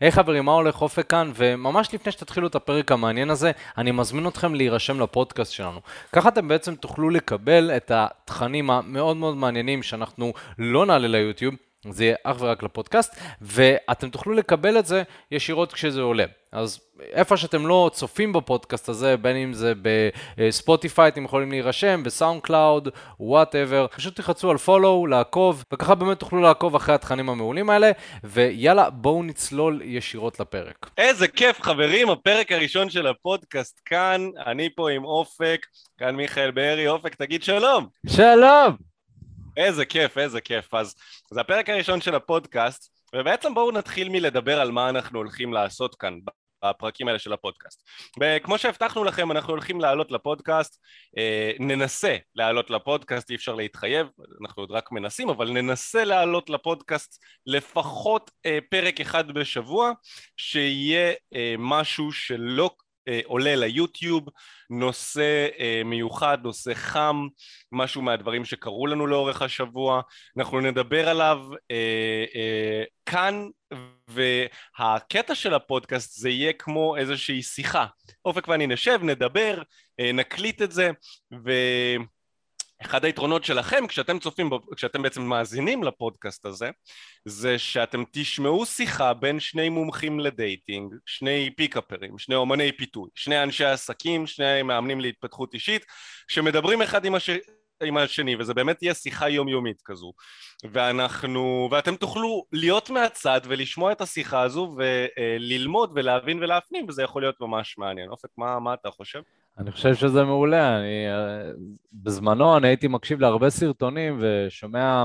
היי היי, חברים, מה הולך אופק כאן? וממש לפני שתתחילו את הפרק המעניין הזה, אני מזמין אתכם להירשם לפודקאסט שלנו. ככה אתם בעצם תוכלו לקבל את התכנים המאוד מאוד מעניינים שאנחנו לא נעלה ליוטיוב. זה יהיה אך ורק לפודקאסט, ואתם תוכלו לקבל את זה ישירות כשזה עולה. אז איפה שאתם לא צופים בפודקאסט הזה, בין אם זה בספוטיפיי, אתם יכולים להירשם, בסאונד קלאוד, וואטאבר, פשוט תחצו על follow, לעקוב, וככה באמת תוכלו לעקוב אחרי התכנים המעולים האלה, ויאללה, בואו נצלול ישירות לפרק. איזה כיף חברים, הפרק הראשון של הפודקאסט כאן, אני פה עם אופק, כאן מיכאל בארי, אופק תגיד שלום. שלום! איזה כיף, איזה כיף. אז זה הפרק הראשון של הפודקאסט, ובעצם בואו נתחיל מלדבר על מה אנחנו הולכים לעשות כאן בפרקים האלה של הפודקאסט. וכמו שהבטחנו לכם, אנחנו הולכים לעלות לפודקאסט, אה, ננסה לעלות לפודקאסט, אי אפשר להתחייב, אנחנו עוד רק מנסים, אבל ננסה לעלות לפודקאסט לפחות אה, פרק אחד בשבוע, שיהיה אה, משהו שלא עולה ליוטיוב, נושא אה, מיוחד, נושא חם, משהו מהדברים שקרו לנו לאורך השבוע, אנחנו נדבר עליו אה, אה, כאן, והקטע של הפודקאסט זה יהיה כמו איזושהי שיחה. אופק ואני נשב, נדבר, אה, נקליט את זה, ו... אחד היתרונות שלכם כשאתם צופים, כשאתם בעצם מאזינים לפודקאסט הזה זה שאתם תשמעו שיחה בין שני מומחים לדייטינג, שני פיקאפרים, שני אומני פיתוי, שני אנשי עסקים, שני מאמנים להתפתחות אישית שמדברים אחד עם, הש... עם השני וזה באמת תהיה שיחה יומיומית כזו ואנחנו, ואתם תוכלו להיות מהצד ולשמוע את השיחה הזו וללמוד ולהבין ולהפנים וזה יכול להיות ממש מעניין. אופק, מה, מה אתה חושב? אני חושב שזה מעולה. אני, בזמנו אני הייתי מקשיב להרבה סרטונים ושומע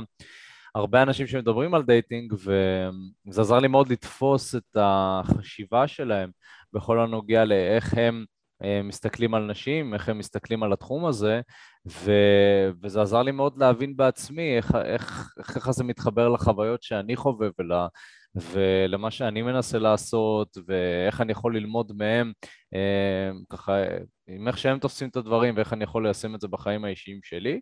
הרבה אנשים שמדברים על דייטינג, וזה עזר לי מאוד לתפוס את החשיבה שלהם בכל הנוגע לאיך הם אה, מסתכלים על נשים, איך הם מסתכלים על התחום הזה, ו... וזה עזר לי מאוד להבין בעצמי איך, איך, איך זה מתחבר לחוויות שאני חווה ול... ולמה שאני מנסה לעשות, ואיך אני יכול ללמוד מהם, אה, ככה, עם איך שהם תופסים את הדברים ואיך אני יכול ליישם את זה בחיים האישיים שלי.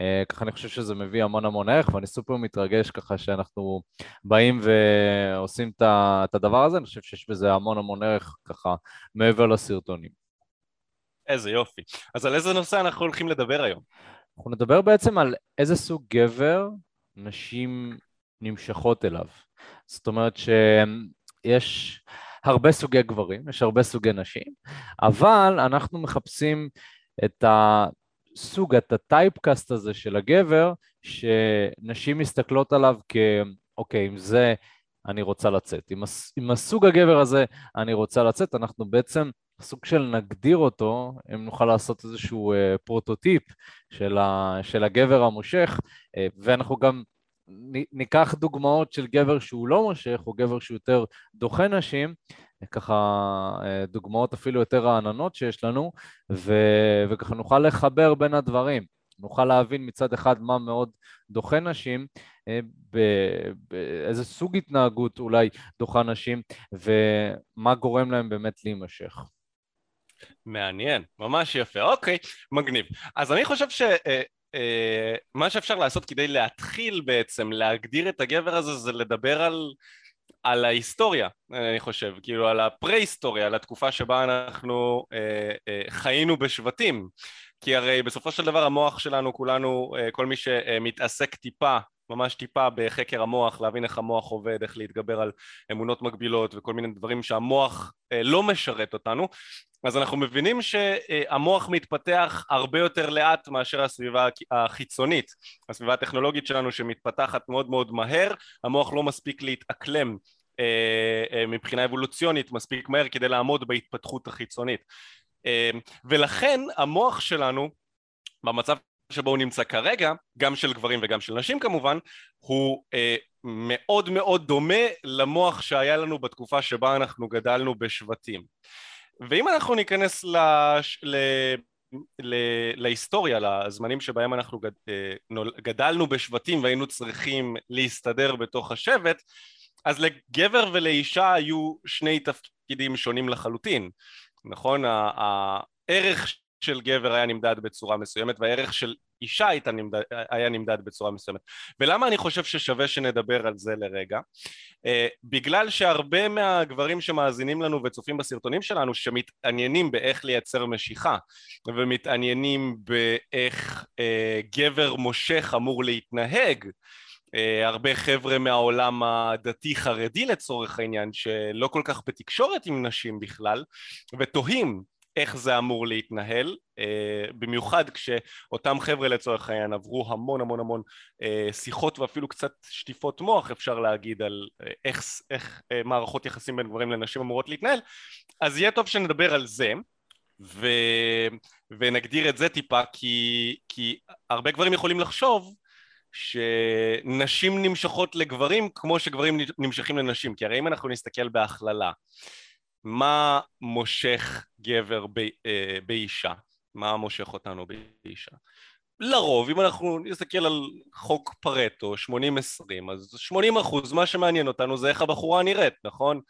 אה, ככה אני חושב שזה מביא המון המון ערך, ואני סופר מתרגש ככה שאנחנו באים ועושים את הדבר הזה, אני חושב שיש בזה המון המון ערך ככה מעבר לסרטונים. איזה יופי. אז על איזה נושא אנחנו הולכים לדבר היום? אנחנו נדבר בעצם על איזה סוג גבר נשים נמשכות אליו. זאת אומרת שיש הרבה סוגי גברים, יש הרבה סוגי נשים, אבל אנחנו מחפשים את הסוג, את הטייפקאסט הזה של הגבר, שנשים מסתכלות עליו כ... אוקיי, עם זה אני רוצה לצאת. עם, הס... עם הסוג הגבר הזה אני רוצה לצאת, אנחנו בעצם סוג של נגדיר אותו, אם נוכל לעשות איזשהו אה, פרוטוטיפ של, ה... של הגבר המושך, אה, ואנחנו גם ניקח דוגמאות של גבר שהוא לא מושך, או גבר שהוא יותר דוחה נשים, ככה אה, דוגמאות אפילו יותר רעננות שיש לנו, ו... וככה נוכל לחבר בין הדברים. נוכל להבין מצד אחד מה מאוד דוחה נשים, אה, באיזה סוג התנהגות אולי דוחה נשים, ומה גורם להם באמת להימשך. מעניין, ממש יפה, אוקיי, מגניב. אז אני חושב ש... אה, מה שאפשר לעשות כדי להתחיל בעצם להגדיר את הגבר הזה זה לדבר על, על ההיסטוריה אני חושב, כאילו על הפרה-היסטוריה, על התקופה שבה אנחנו אה, אה, חיינו בשבטים. כי הרי בסופו של דבר המוח שלנו כולנו, אה, כל מי שמתעסק טיפה ממש טיפה בחקר המוח, להבין איך המוח עובד, איך להתגבר על אמונות מגבילות וכל מיני דברים שהמוח אה, לא משרת אותנו, אז אנחנו מבינים שהמוח מתפתח הרבה יותר לאט מאשר הסביבה החיצונית, הסביבה הטכנולוגית שלנו שמתפתחת מאוד מאוד מהר, המוח לא מספיק להתאקלם אה, אה, מבחינה אבולוציונית מספיק מהר כדי לעמוד בהתפתחות החיצונית. ולכן המוח שלנו במצב שבו הוא נמצא כרגע, גם של גברים וגם של נשים כמובן, הוא אה, מאוד מאוד דומה למוח שהיה לנו בתקופה שבה אנחנו גדלנו בשבטים. ואם אנחנו ניכנס לש... ל... ל... להיסטוריה, לזמנים שבהם אנחנו גד... אה, גדלנו בשבטים והיינו צריכים להסתדר בתוך השבט, אז לגבר ולאישה היו שני תפקידים שונים לחלוטין, נכון? הערך של גבר היה נמדד בצורה מסוימת והערך של אישה נמדד, היה נמדד בצורה מסוימת. ולמה אני חושב ששווה שנדבר על זה לרגע? Uh, בגלל שהרבה מהגברים שמאזינים לנו וצופים בסרטונים שלנו שמתעניינים באיך לייצר משיכה ומתעניינים באיך uh, גבר מושך אמור להתנהג Uh, הרבה חבר'ה מהעולם הדתי-חרדי לצורך העניין שלא כל כך בתקשורת עם נשים בכלל ותוהים איך זה אמור להתנהל, uh, במיוחד כשאותם חבר'ה לצורך העניין עברו המון המון המון uh, שיחות ואפילו קצת שטיפות מוח אפשר להגיד על uh, איך, איך מערכות יחסים בין גברים לנשים אמורות להתנהל, אז יהיה טוב שנדבר על זה ו... ונגדיר את זה טיפה כי, כי הרבה גברים יכולים לחשוב שנשים נמשכות לגברים כמו שגברים נמשכים לנשים כי הרי אם אנחנו נסתכל בהכללה מה מושך גבר ב, אה, באישה? מה מושך אותנו באישה? לרוב, אם אנחנו נסתכל על חוק פרטו, 80-20, אז 80 אחוז, מה שמעניין אותנו זה איך הבחורה נראית, נכון?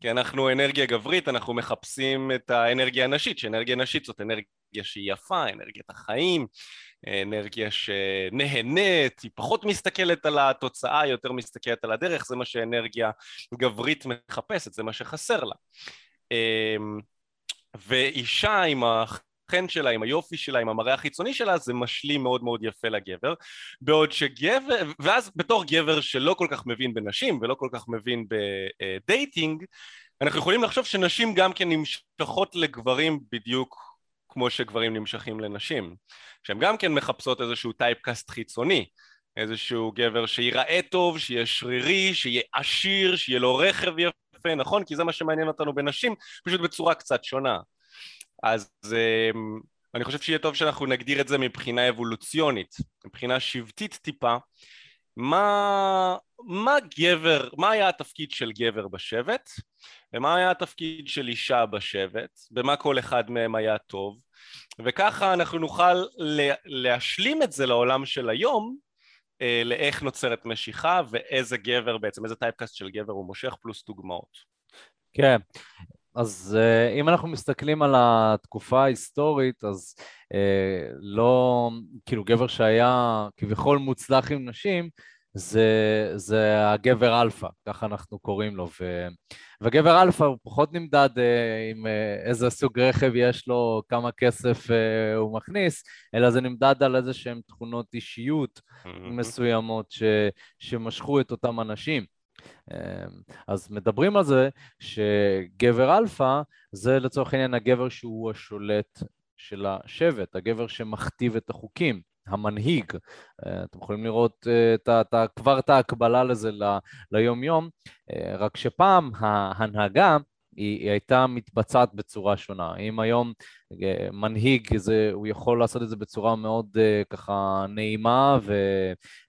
כי אנחנו אנרגיה גברית, אנחנו מחפשים את האנרגיה הנשית, שאנרגיה נשית זאת אנרגיה שהיא יפה, אנרגיית החיים, אנרגיה שנהנית, היא פחות מסתכלת על התוצאה, יותר מסתכלת על הדרך, זה מה שאנרגיה גברית מחפשת, זה מה שחסר לה. אמ, ואישה עם החן שלה, עם היופי שלה, עם המראה החיצוני שלה, זה משלים מאוד מאוד יפה לגבר. בעוד שגבר, ואז בתור גבר שלא כל כך מבין בנשים ולא כל כך מבין בדייטינג, אנחנו יכולים לחשוב שנשים גם כן נמשכות לגברים בדיוק כמו שגברים נמשכים לנשים, שהן גם כן מחפשות איזשהו typecast חיצוני, איזשהו גבר שיראה טוב, שיהיה שרירי, שיהיה עשיר, שיהיה לו רכב יפה, נכון? כי זה מה שמעניין אותנו בנשים, פשוט בצורה קצת שונה. אז אמ, אני חושב שיהיה טוב שאנחנו נגדיר את זה מבחינה אבולוציונית, מבחינה שבטית טיפה, מה, מה גבר, מה היה התפקיד של גבר בשבט, ומה היה התפקיד של אישה בשבט, במה כל אחד מהם היה טוב, וככה אנחנו נוכל להשלים את זה לעולם של היום אה, לאיך נוצרת משיכה ואיזה גבר בעצם, איזה טייפקאסט של גבר הוא מושך פלוס דוגמאות. כן, אז אה, אם אנחנו מסתכלים על התקופה ההיסטורית, אז אה, לא, כאילו גבר שהיה כביכול מוצלח עם נשים, זה, זה הגבר אלפא, ככה אנחנו קוראים לו. ו, וגבר אלפא הוא פחות נמדד אה, עם אה, איזה סוג רכב יש לו, כמה כסף אה, הוא מכניס, אלא זה נמדד על איזה שהן תכונות אישיות מסוימות ש, שמשכו את אותם אנשים. אז מדברים על זה שגבר אלפא זה לצורך העניין הגבר שהוא השולט של השבט, הגבר שמכתיב את החוקים. המנהיג. אה, אתם יכולים לראות אה, את, את, כבר את ההקבלה לזה ליום-יום, אה, רק שפעם ההנהגה היא, היא הייתה מתבצעת בצורה שונה. אם היום מנהיג, זה, הוא יכול לעשות את זה בצורה מאוד ככה נעימה ו,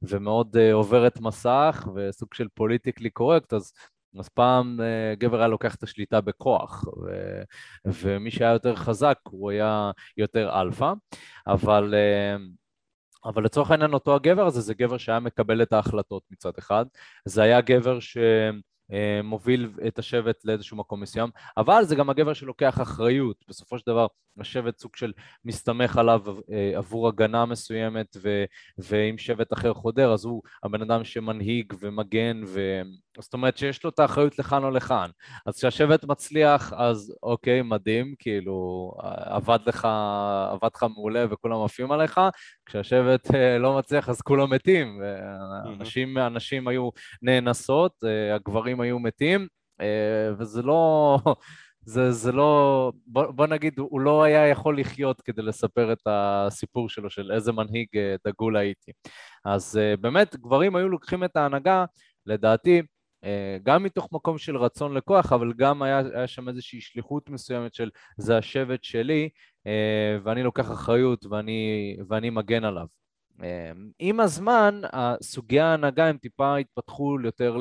ומאוד עוברת מסך וסוג של politically correct, אז אז פעם גבר היה לוקח את השליטה בכוח, ו, ומי שהיה יותר חזק הוא היה יותר אלפא, אבל אבל לצורך העניין אותו הגבר הזה זה גבר שהיה מקבל את ההחלטות מצד אחד, זה היה גבר ש... אה, מוביל את השבט לאיזשהו מקום מסוים, אבל זה גם הגבר שלוקח אחריות, בסופו של דבר השבט סוג של מסתמך עליו אה, עבור הגנה מסוימת, ו, ואם שבט אחר חודר אז הוא הבן אדם שמנהיג ומגן, ו... זאת אומרת שיש לו את האחריות לכאן או לכאן. אז כשהשבט מצליח אז אוקיי, מדהים, כאילו עבד לך, עבד לך מעולה וכולם עפים עליך, כשהשבט אה, לא מצליח אז כולם מתים, ואנשים אנשים היו נאנסות, הגברים אנשים היו מתים, אה, וזה לא... זה, זה לא, בוא, בוא נגיד, הוא לא היה יכול לחיות כדי לספר את הסיפור שלו, של איזה מנהיג אה, דגול הייתי. אז אה, באמת, גברים היו לוקחים את ההנהגה, לדעתי, גם מתוך מקום של רצון לכוח, אבל גם היה, היה שם איזושהי שליחות מסוימת של זה השבט שלי, ואני לוקח אחריות ואני, ואני מגן עליו. אמ, עם הזמן, סוגי ההנהגה הם טיפה התפתחו יותר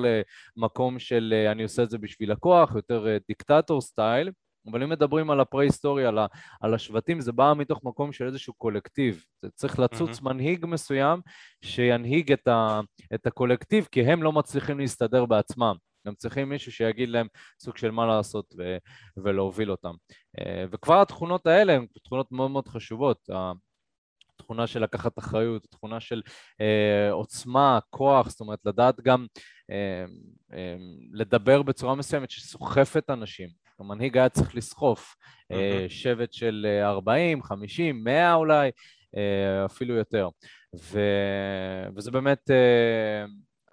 למקום של אה, אני עושה את זה בשביל הכוח, יותר אה, דיקטטור סטייל, אבל אם מדברים על הפרה-היסטוריה, על, על השבטים, זה בא מתוך מקום של איזשהו קולקטיב. זה צריך לצוץ mm-hmm. מנהיג מסוים שינהיג את, ה, את הקולקטיב, כי הם לא מצליחים להסתדר בעצמם. הם צריכים מישהו שיגיד להם סוג של מה לעשות ו- ולהוביל אותם. אה, וכבר התכונות האלה הן תכונות מאוד מאוד חשובות. התכונה של לקחת אחריות, התכונה של אה, עוצמה, כוח, זאת אומרת לדעת גם אה, אה, לדבר בצורה מסוימת שסוחפת אנשים. המנהיג היה צריך לסחוף אה, שבט של 40, 50, 100 אולי, אה, אפילו יותר. ו... וזה באמת... אה,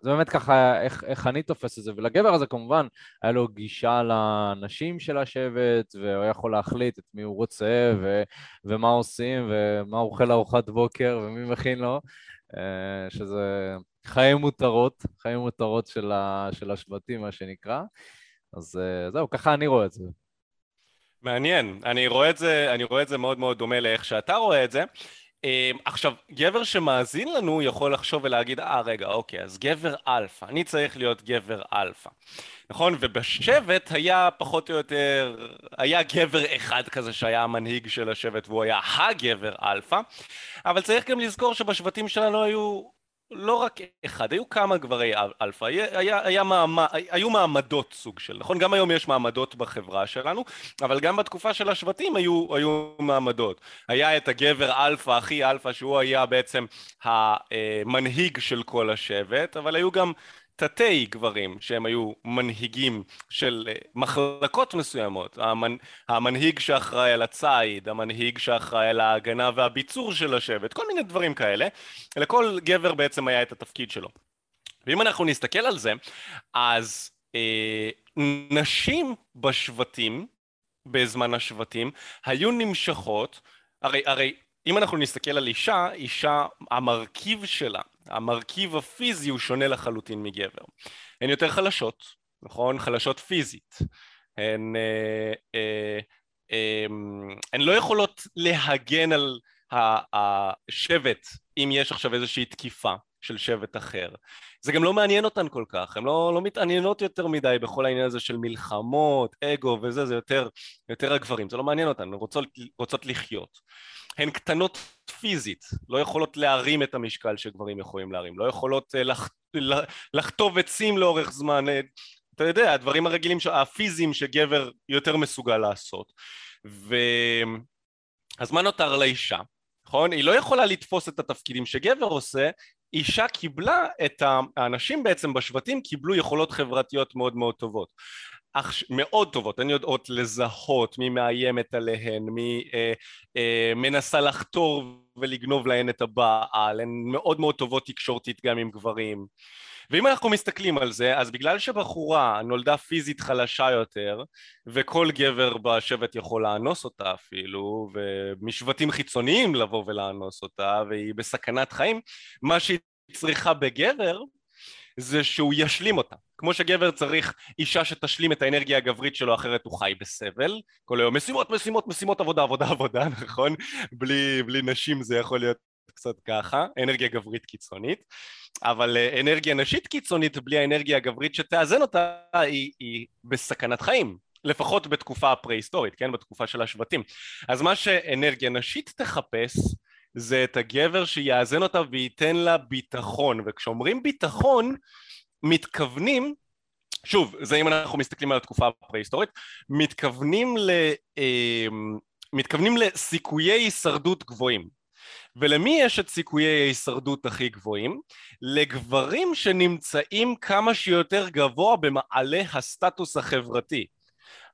זה באמת ככה איך, איך אני תופס את זה, ולגבר הזה כמובן היה לו גישה לנשים של השבט, והוא יכול להחליט את מי הוא רוצה, ו, ומה עושים, ומה הוא אוכל לארוחת בוקר, ומי מכין לו, שזה חיי מותרות, חיי מותרות של, ה, של השבטים, מה שנקרא. אז אה, זהו, ככה אני רואה את זה. מעניין, אני רואה את זה, אני רואה את זה מאוד מאוד דומה לאיך שאתה רואה את זה. אמ, עכשיו, גבר שמאזין לנו יכול לחשוב ולהגיד, אה רגע, אוקיי, אז גבר אלפא, אני צריך להיות גבר אלפא, נכון? ובשבט היה פחות או יותר, היה גבר אחד כזה שהיה המנהיג של השבט והוא היה הגבר אלפא, אבל צריך גם לזכור שבשבטים שלנו היו לא רק אחד, היו כמה גברי אלפא, היה, היה, היה מעמד, היו מעמדות סוג של, נכון? גם היום יש מעמדות בחברה שלנו, אבל גם בתקופה של השבטים היו, היו מעמדות. היה את הגבר אלפא, הכי אלפא, שהוא היה בעצם המנהיג של כל השבט, אבל היו גם תתי גברים שהם היו מנהיגים של אה, מחלקות מסוימות, המנ... המנהיג שאחראי על הציד, המנהיג שאחראי על ההגנה והביצור של השבט, כל מיני דברים כאלה, לכל גבר בעצם היה את התפקיד שלו. ואם אנחנו נסתכל על זה, אז אה, נשים בשבטים, בזמן השבטים, היו נמשכות, הרי, הרי אם אנחנו נסתכל על אישה, אישה, המרכיב שלה המרכיב הפיזי הוא שונה לחלוטין מגבר. הן יותר חלשות, נכון? חלשות פיזית. הן, אה, אה, אה, הן לא יכולות להגן על השבט אם יש עכשיו איזושהי תקיפה של שבט אחר. זה גם לא מעניין אותן כל כך, הן לא, לא מתעניינות יותר מדי בכל העניין הזה של מלחמות, אגו וזה, זה יותר, יותר הגברים, זה לא מעניין אותן, הן רוצות, רוצות לחיות. הן קטנות פיזית, לא יכולות להרים את המשקל שגברים יכולים להרים, לא יכולות אה, לח... לחטוב עצים לאורך זמן, אה, אתה יודע, הדברים הרגילים, הפיזיים שגבר יותר מסוגל לעשות. ו... אז מה נותר לאישה? נכון? היא לא יכולה לתפוס את התפקידים שגבר עושה, אישה קיבלה את האנשים בעצם בשבטים קיבלו יכולות חברתיות מאוד מאוד טובות. מאוד טובות, הן יודעות לזהות מי מאיימת עליהן, מי אה, אה, מנסה לחתור ולגנוב להן את הבעל, הן מאוד מאוד טובות תקשורתית גם עם גברים. ואם אנחנו מסתכלים על זה, אז בגלל שבחורה נולדה פיזית חלשה יותר, וכל גבר בשבט יכול לאנוס אותה אפילו, ומשבטים חיצוניים לבוא ולאנוס אותה, והיא בסכנת חיים, מה שהיא צריכה בגבר זה שהוא ישלים אותה. כמו שגבר צריך אישה שתשלים את האנרגיה הגברית שלו אחרת הוא חי בסבל כל היום משימות משימות משימות עבודה עבודה עבודה נכון? בלי, בלי נשים זה יכול להיות קצת ככה, אנרגיה גברית קיצונית, אבל אה, אנרגיה נשית קיצונית בלי האנרגיה הגברית שתאזן אותה היא, היא בסכנת חיים, לפחות בתקופה הפרה-היסטורית, כן? בתקופה של השבטים. אז מה שאנרגיה נשית תחפש זה את הגבר שיאזן אותה וייתן לה ביטחון, וכשאומרים ביטחון מתכוונים שוב, זה אם אנחנו מסתכלים על התקופה הפרה-היסטורית, מתכוונים, ל, אה, מתכוונים לסיכויי הישרדות גבוהים. ולמי יש את סיכויי ההישרדות הכי גבוהים? לגברים שנמצאים כמה שיותר גבוה במעלה הסטטוס החברתי.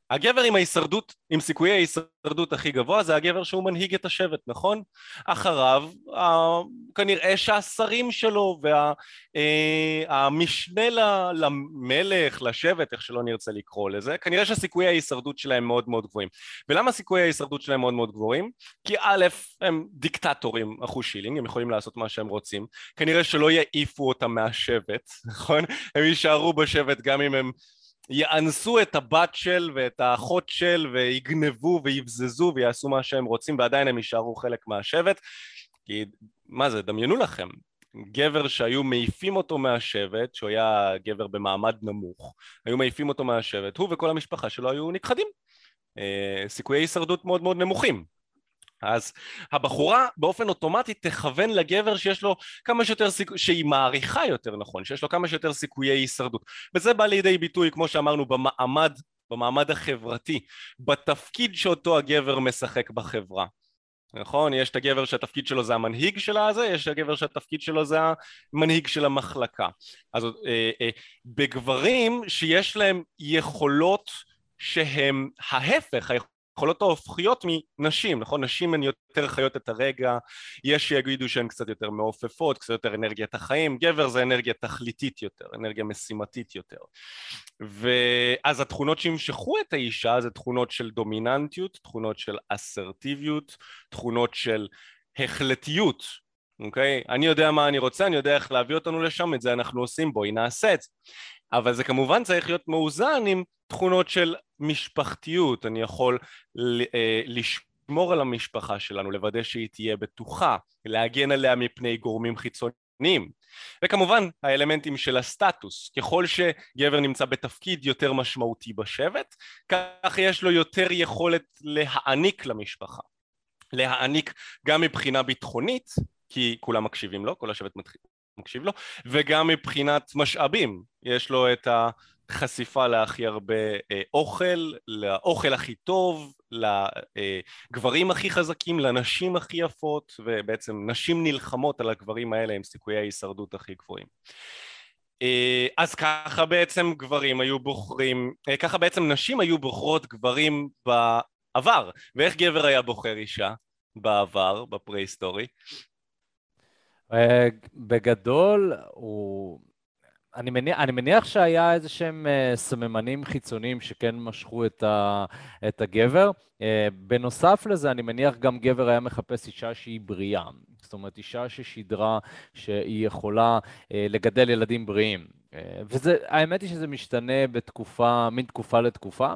הגבר עם ההישרדות, עם סיכויי ההישרדות הכי גבוה זה הגבר שהוא מנהיג את השבט, נכון? אחריו כנראה שהשרים שלו והמשנה וה, למלך, לשבט, איך שלא נרצה לקרוא לזה, כנראה שסיכויי ההישרדות שלהם מאוד מאוד גבוהים. ולמה סיכויי ההישרדות שלהם מאוד מאוד גבוהים? כי א', הם דיקטטורים אחושילינג, הם יכולים לעשות מה שהם רוצים, כנראה שלא יעיפו אותם מהשבט, נכון? הם יישארו בשבט גם אם הם יאנסו את הבת של ואת האחות של ויגנבו ויבזזו ויעשו מה שהם רוצים ועדיין הם יישארו חלק מהשבט כי מה זה, דמיינו לכם, גבר שהיו מעיפים אותו מהשבט, שהוא היה גבר במעמד נמוך, היו מעיפים אותו מהשבט, הוא וכל המשפחה שלו היו נכחדים. אה, סיכויי הישרדות מאוד מאוד נמוכים. אז הבחורה באופן אוטומטי תכוון לגבר שיש לו כמה שיותר סיכוי, שהיא מעריכה יותר נכון, שיש לו כמה שיותר סיכויי הישרדות וזה בא לידי ביטוי כמו שאמרנו במעמד, במעמד החברתי, בתפקיד שאותו הגבר משחק בחברה נכון? יש את הגבר שהתפקיד שלו זה המנהיג של הזה, יש את הגבר שהתפקיד שלו זה המנהיג של המחלקה. אז אה, אה, בגברים שיש להם יכולות שהם ההפך, היכולות ההופכיות מנשים, נכון? נשים הן יותר חיות את הרגע, יש שיגידו שהן קצת יותר מעופפות, קצת יותר אנרגיית החיים, גבר זה אנרגיה תכליתית יותר, אנרגיה משימתית יותר. ואז התכונות שימשכו את האישה זה תכונות של דומיננטיות, תכונות של אסרטיביות, תכונות של החלטיות, אוקיי? אני יודע מה אני רוצה, אני יודע איך להביא אותנו לשם, את זה אנחנו עושים, בואי נעשה את זה. אבל זה כמובן צריך להיות מאוזן עם תכונות של משפחתיות, אני יכול אה, לשמור על המשפחה שלנו, לוודא שהיא תהיה בטוחה, להגן עליה מפני גורמים חיצוניים. וכמובן האלמנטים של הסטטוס, ככל שגבר נמצא בתפקיד יותר משמעותי בשבט, כך יש לו יותר יכולת להעניק למשפחה. להעניק גם מבחינה ביטחונית, כי כולם מקשיבים לו, כל השבט מקשיב לו, וגם מבחינת משאבים, יש לו את החשיפה להכי הרבה אה, אוכל, לאוכל הכי טוב, לגברים הכי חזקים, לנשים הכי יפות, ובעצם נשים נלחמות על הגברים האלה עם סיכויי ההישרדות הכי גבוהים. אה, אז ככה בעצם גברים היו בוחרים, אה, ככה בעצם נשים היו בוחרות גברים בעבר, ואיך גבר היה בוחר אישה בעבר, בפרה-היסטורי? אה, בגדול, הוא... אני מניח, אני מניח שהיה איזה שהם uh, סממנים חיצוניים שכן משכו את, ה, את הגבר. Uh, בנוסף לזה, אני מניח גם גבר היה מחפש אישה שהיא בריאה. זאת אומרת, אישה ששידרה שהיא יכולה uh, לגדל ילדים בריאים. אה, וזה, האמת היא שזה משתנה בתקופה, מן תקופה לתקופה,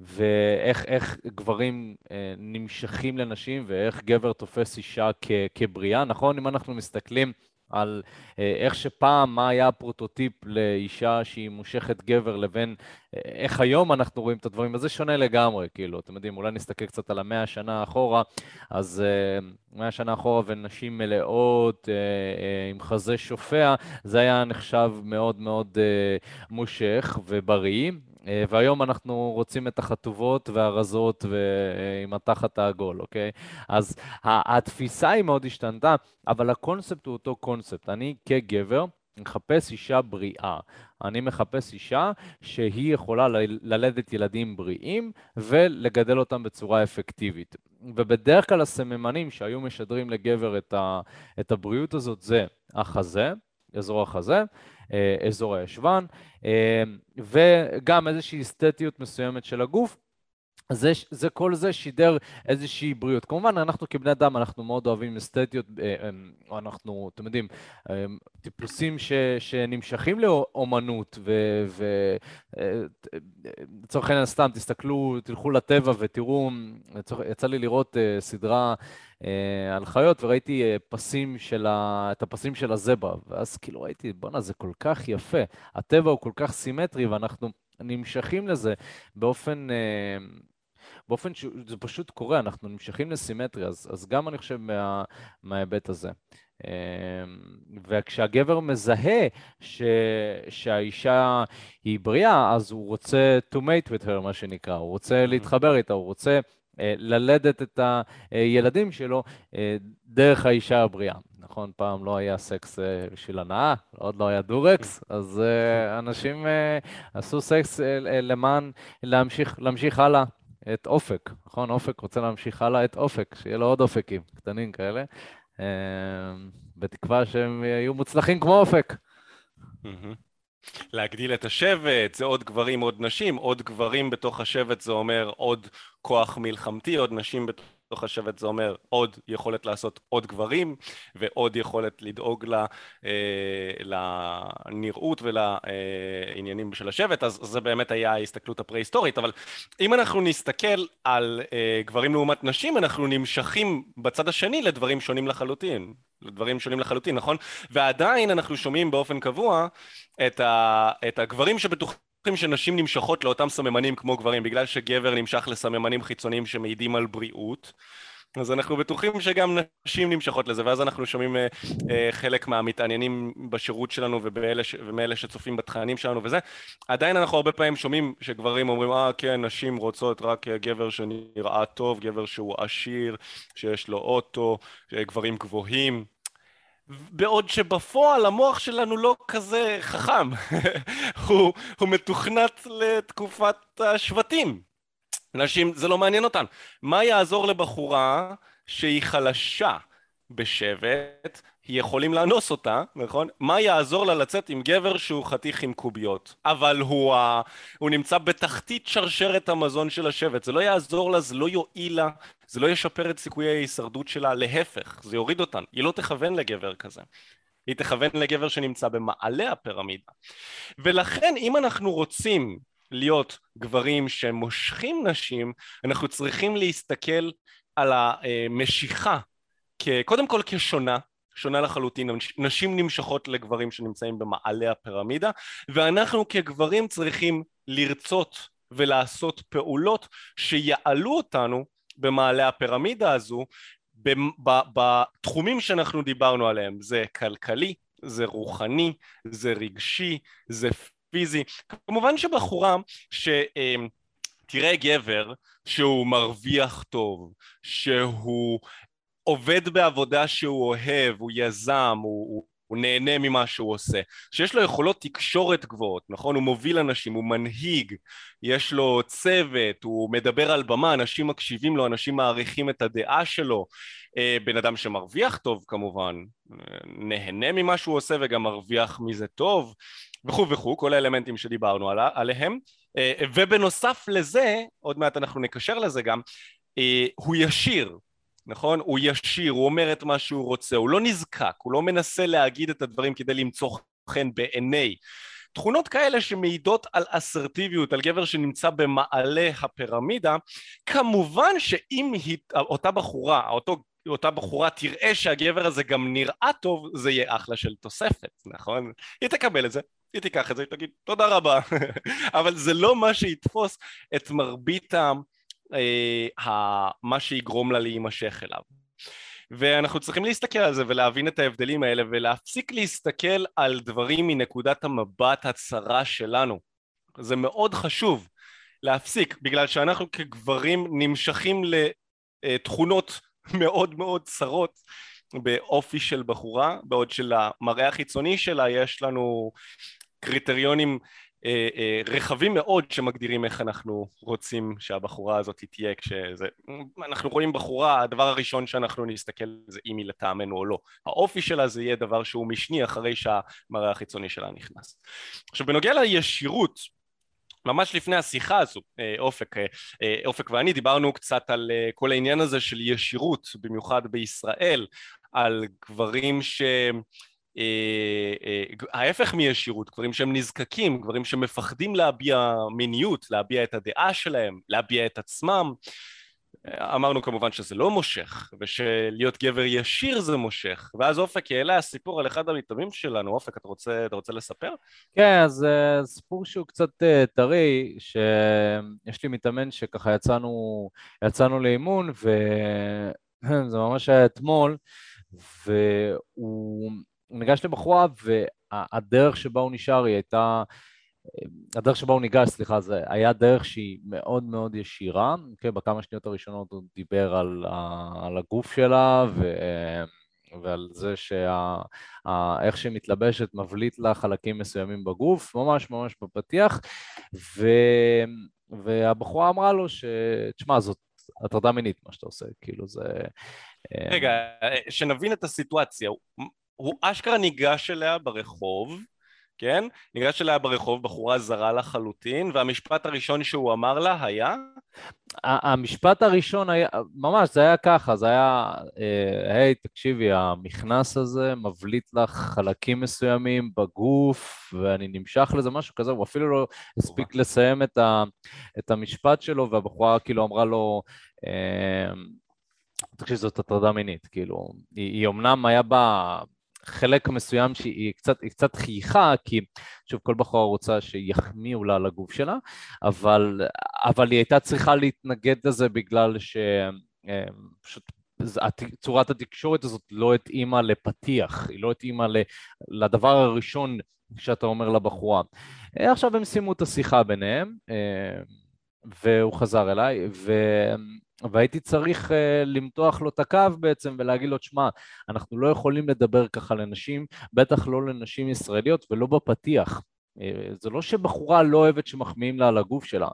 ואיך גברים אה, נמשכים לנשים ואיך גבר תופס אישה כ, כבריאה, נכון? אם אנחנו מסתכלים על אה, איך שפעם, מה היה הפרוטוטיפ לאישה שהיא מושכת גבר לבין אה, איך היום אנחנו רואים את הדברים, וזה שונה לגמרי, כאילו, אתם יודעים, אולי נסתכל קצת על המאה השנה אחורה, אז אה, מאה השנה אחורה ונשים מלאות עם חזה שופע, זה היה נחשב מאוד מאוד מושך ובריא, והיום אנחנו רוצים את החטובות והרזות ועם התחת העגול, אוקיי? אז התפיסה היא מאוד השתנתה, אבל הקונספט הוא אותו קונספט. אני כגבר מחפש אישה בריאה. אני מחפש אישה שהיא יכולה ללדת ילדים בריאים ולגדל אותם בצורה אפקטיבית. ובדרך כלל הסממנים שהיו משדרים לגבר את, ה, את הבריאות הזאת זה החזה, אזור החזה, אה, אזור הישבן, אה, וגם איזושהי אסתטיות מסוימת של הגוף. זה, זה כל זה שידר איזושהי בריאות. כמובן, אנחנו כבני אדם, אנחנו מאוד אוהבים אסתטיות, אה, אנחנו, אתם יודעים, טיפוסים ש, שנמשכים לאומנות, ולצורך העניין סתם, תסתכלו, תלכו לטבע ותראו, יצא לי לראות סדרה אה, על חיות, וראיתי אה, פסים של ה... את הפסים של הזברה, ואז כאילו ראיתי, בואנה, זה כל כך יפה. הטבע הוא כל כך סימטרי, ואנחנו נמשכים לזה באופן... באופן שזה פשוט קורה, אנחנו נמשכים לסימטריה, אז, אז גם אני חושב מה, מההיבט הזה. וכשהגבר מזהה ש, שהאישה היא בריאה, אז הוא רוצה to mate with her, מה שנקרא, הוא רוצה להתחבר איתה, הוא רוצה אה, ללדת את הילדים שלו אה, דרך האישה הבריאה. נכון, פעם לא היה סקס אה, בשביל הנאה, עוד לא היה דורקס, אז אנשים עשו סקס למען להמשיך, להמשיך הלאה את אופק, נכון? אופק רוצה להמשיך הלאה את אופק, שיהיה לו עוד אופקים קטנים כאלה, בתקווה שהם יהיו מוצלחים כמו אופק. להגדיל את השבט, זה עוד גברים, עוד נשים, עוד גברים בתוך השבט זה אומר עוד כוח מלחמתי, עוד נשים בתוך השבט זה אומר עוד יכולת לעשות עוד גברים ועוד יכולת לדאוג לה, אה, לנראות ולעניינים של השבט, אז זה באמת היה ההסתכלות הפרה-היסטורית, אבל אם אנחנו נסתכל על אה, גברים לעומת נשים, אנחנו נמשכים בצד השני לדברים שונים לחלוטין. דברים שונים לחלוטין, נכון? ועדיין אנחנו שומעים באופן קבוע את, ה, את הגברים שבטוחים שנשים נמשכות לאותם סממנים כמו גברים, בגלל שגבר נמשך לסממנים חיצוניים שמעידים על בריאות, אז אנחנו בטוחים שגם נשים נמשכות לזה, ואז אנחנו שומעים אה, אה, חלק מהמתעניינים בשירות שלנו ובאלה, ומאלה שצופים בתכנים שלנו וזה. עדיין אנחנו הרבה פעמים שומעים שגברים אומרים, אה כן, נשים רוצות רק אה, גבר שנראה טוב, גבר שהוא עשיר, שיש לו אוטו, גברים גבוהים. בעוד שבפועל המוח שלנו לא כזה חכם, הוא, הוא מתוכנת לתקופת השבטים. נשים, זה לא מעניין אותן. מה יעזור לבחורה שהיא חלשה בשבט, יכולים לאנוס אותה, נכון? מה יעזור לה לצאת עם גבר שהוא חתיך עם קוביות? אבל הוא, ה... הוא נמצא בתחתית שרשרת המזון של השבט, זה לא יעזור לה, זה לא יועיל לה, זה לא ישפר את סיכויי ההישרדות שלה, להפך, זה יוריד אותן, היא לא תכוון לגבר כזה. היא תכוון לגבר שנמצא במעלה הפירמידה. ולכן אם אנחנו רוצים להיות גברים שמושכים נשים, אנחנו צריכים להסתכל על המשיכה קודם כל כשונה, שונה לחלוטין, נשים נמשכות לגברים שנמצאים במעלה הפירמידה ואנחנו כגברים צריכים לרצות ולעשות פעולות שיעלו אותנו במעלה הפירמידה הזו בתחומים שאנחנו דיברנו עליהם, זה כלכלי, זה רוחני, זה רגשי, זה פיזי. כמובן שבחורה שתראה גבר שהוא מרוויח טוב, שהוא עובד בעבודה שהוא אוהב, הוא יזם, הוא, הוא, הוא נהנה ממה שהוא עושה, שיש לו יכולות תקשורת גבוהות, נכון? הוא מוביל אנשים, הוא מנהיג, יש לו צוות, הוא מדבר על במה, אנשים מקשיבים לו, אנשים מעריכים את הדעה שלו, אה, בן אדם שמרוויח טוב כמובן, נהנה ממה שהוא עושה וגם מרוויח מזה טוב, וכו' וכו', כל האלמנטים שדיברנו על, עליהם, אה, ובנוסף לזה, עוד מעט אנחנו נקשר לזה גם, אה, הוא ישיר, נכון? הוא ישיר, הוא אומר את מה שהוא רוצה, הוא לא נזקק, הוא לא מנסה להגיד את הדברים כדי למצוא חן בעיני. תכונות כאלה שמעידות על אסרטיביות, על גבר שנמצא במעלה הפירמידה, כמובן שאם היא, אותה בחורה, אותו, אותה בחורה תראה שהגבר הזה גם נראה טוב, זה יהיה אחלה של תוספת, נכון? היא תקבל את זה, היא תיקח את זה, היא תגיד תודה רבה, אבל זה לא מה שיתפוס את מרבית ה... אה, מה שיגרום לה להימשך אליו. ואנחנו צריכים להסתכל על זה ולהבין את ההבדלים האלה ולהפסיק להסתכל על דברים מנקודת המבט הצרה שלנו. זה מאוד חשוב להפסיק, בגלל שאנחנו כגברים נמשכים לתכונות מאוד מאוד צרות באופי של בחורה, בעוד שלמראה החיצוני שלה יש לנו קריטריונים אה, אה, רחבים מאוד שמגדירים איך אנחנו רוצים שהבחורה הזאת תהיה כשזה... אנחנו רואים בחורה, הדבר הראשון שאנחנו נסתכל זה אם היא לטעמנו או לא. האופי שלה זה יהיה דבר שהוא משני אחרי שהמראה החיצוני שלה נכנס. עכשיו בנוגע לישירות ממש לפני השיחה הזו, אה, אופק, אופק ואני דיברנו קצת על כל העניין הזה של ישירות, במיוחד בישראל, על גברים ש... אה, אה, ההפך מישירות, גברים שהם נזקקים, גברים שמפחדים להביע מיניות, להביע את הדעה שלהם, להביע את עצמם. אמרנו כמובן שזה לא מושך, ושלהיות גבר ישיר זה מושך, ואז אופק העלה סיפור על אחד המתאמים שלנו, אופק, אתה רוצה, אתה רוצה לספר? כן, אז סיפור שהוא קצת טרי, שיש לי מתאמן שככה יצאנו, יצאנו לאימון, וזה ממש היה אתמול, והוא הוא ניגש לבחורה והדרך שבה הוא נשאר היא הייתה, הדרך שבה הוא ניגש, סליחה, זה היה דרך שהיא מאוד מאוד ישירה, אוקיי? בכמה שניות הראשונות הוא דיבר על, על הגוף שלה ו... ועל זה שאיך שהיא מתלבשת מבליט לה חלקים מסוימים בגוף, ממש ממש בפתיח, ו... והבחורה אמרה לו ש... תשמע, זאת הטרדה מינית מה שאתה עושה, כאילו זה... רגע, שנבין את הסיטואציה, הוא אשכרה ניגש אליה ברחוב, כן? ניגש אליה ברחוב, בחורה זרה לחלוטין, והמשפט הראשון שהוא אמר לה היה? המשפט הראשון היה, ממש, זה היה ככה, זה היה, אה, היי, תקשיבי, המכנס הזה מבליט לך חלקים מסוימים בגוף, ואני נמשך לזה, משהו כזה, הוא אפילו לא הספיק לסיים את, ה, את המשפט שלו, והבחורה כאילו אמרה לו, אה, תקשיב, זאת הטרדה מינית, כאילו, היא, היא אמנם היה בה... חלק מסוים שהיא קצת, קצת חייכה, כי שוב, כל בחורה רוצה שיחמיאו לה על הגוף שלה, אבל, אבל היא הייתה צריכה להתנגד לזה בגלל שפשוט צורת התקשורת הזאת לא התאימה לפתיח, היא לא התאימה לדבר הראשון שאתה אומר לבחורה. עכשיו הם סיימו את השיחה ביניהם, והוא חזר אליי, ו... והייתי צריך uh, למתוח לו את הקו בעצם ולהגיד לו, שמע, אנחנו לא יכולים לדבר ככה לנשים, בטח לא לנשים ישראליות ולא בפתיח. אה, זה לא שבחורה לא אוהבת שמחמיאים לה על הגוף שלה,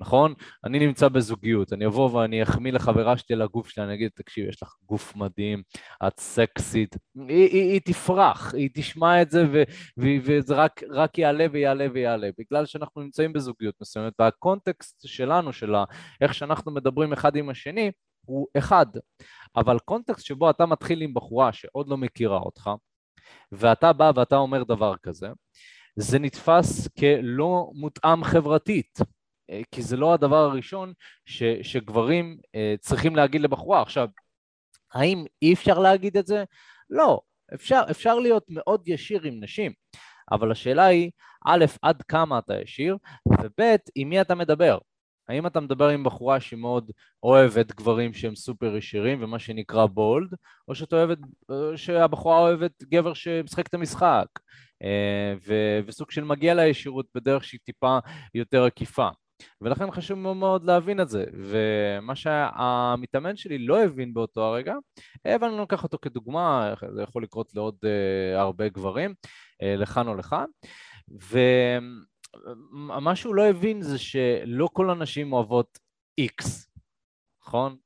נכון? אני נמצא בזוגיות, אני אבוא ואני אחמיא לחברה שלי על הגוף שלה, אני אגיד, תקשיב, יש לך גוף מדהים, את סקסית, היא, היא, היא תפרח, היא תשמע את זה ו, ו, וזה רק, רק יעלה ויעלה ויעלה, בגלל שאנחנו נמצאים בזוגיות מסוימת, והקונטקסט שלנו, של איך שאנחנו מדברים אחד עם השני, הוא אחד, אבל קונטקסט שבו אתה מתחיל עם בחורה שעוד לא מכירה אותך, ואתה בא ואתה אומר דבר כזה, זה נתפס כלא מותאם חברתית, אה, כי זה לא הדבר הראשון ש, שגברים uh, צריכים להגיד לבחורה. עכשיו, האם אי אפשר להגיד את זה? לא, אפשר, אפשר להיות מאוד ישיר עם נשים, אבל השאלה היא, א', עד כמה אתה ישיר, וב', עם מי אתה מדבר. האם אתה מדבר עם בחורה שהיא מאוד אוהבת גברים שהם סופר ישירים ומה שנקרא בולד, או שאתה אוהבת, אה, שהבחורה אוהבת גבר שמשחק את המשחק, אה, ו- וסוג של מגיע לה ישירות בדרך שהיא טיפה יותר עקיפה. ולכן חשוב מאוד להבין את זה, ומה שהמתאמן שלי לא הבין באותו הרגע, אבל אני לוקח אותו כדוגמה, זה יכול לקרות לעוד uh, הרבה גברים, uh, לכאן או לכאן, ומה שהוא לא הבין זה שלא כל הנשים אוהבות איקס, נכון?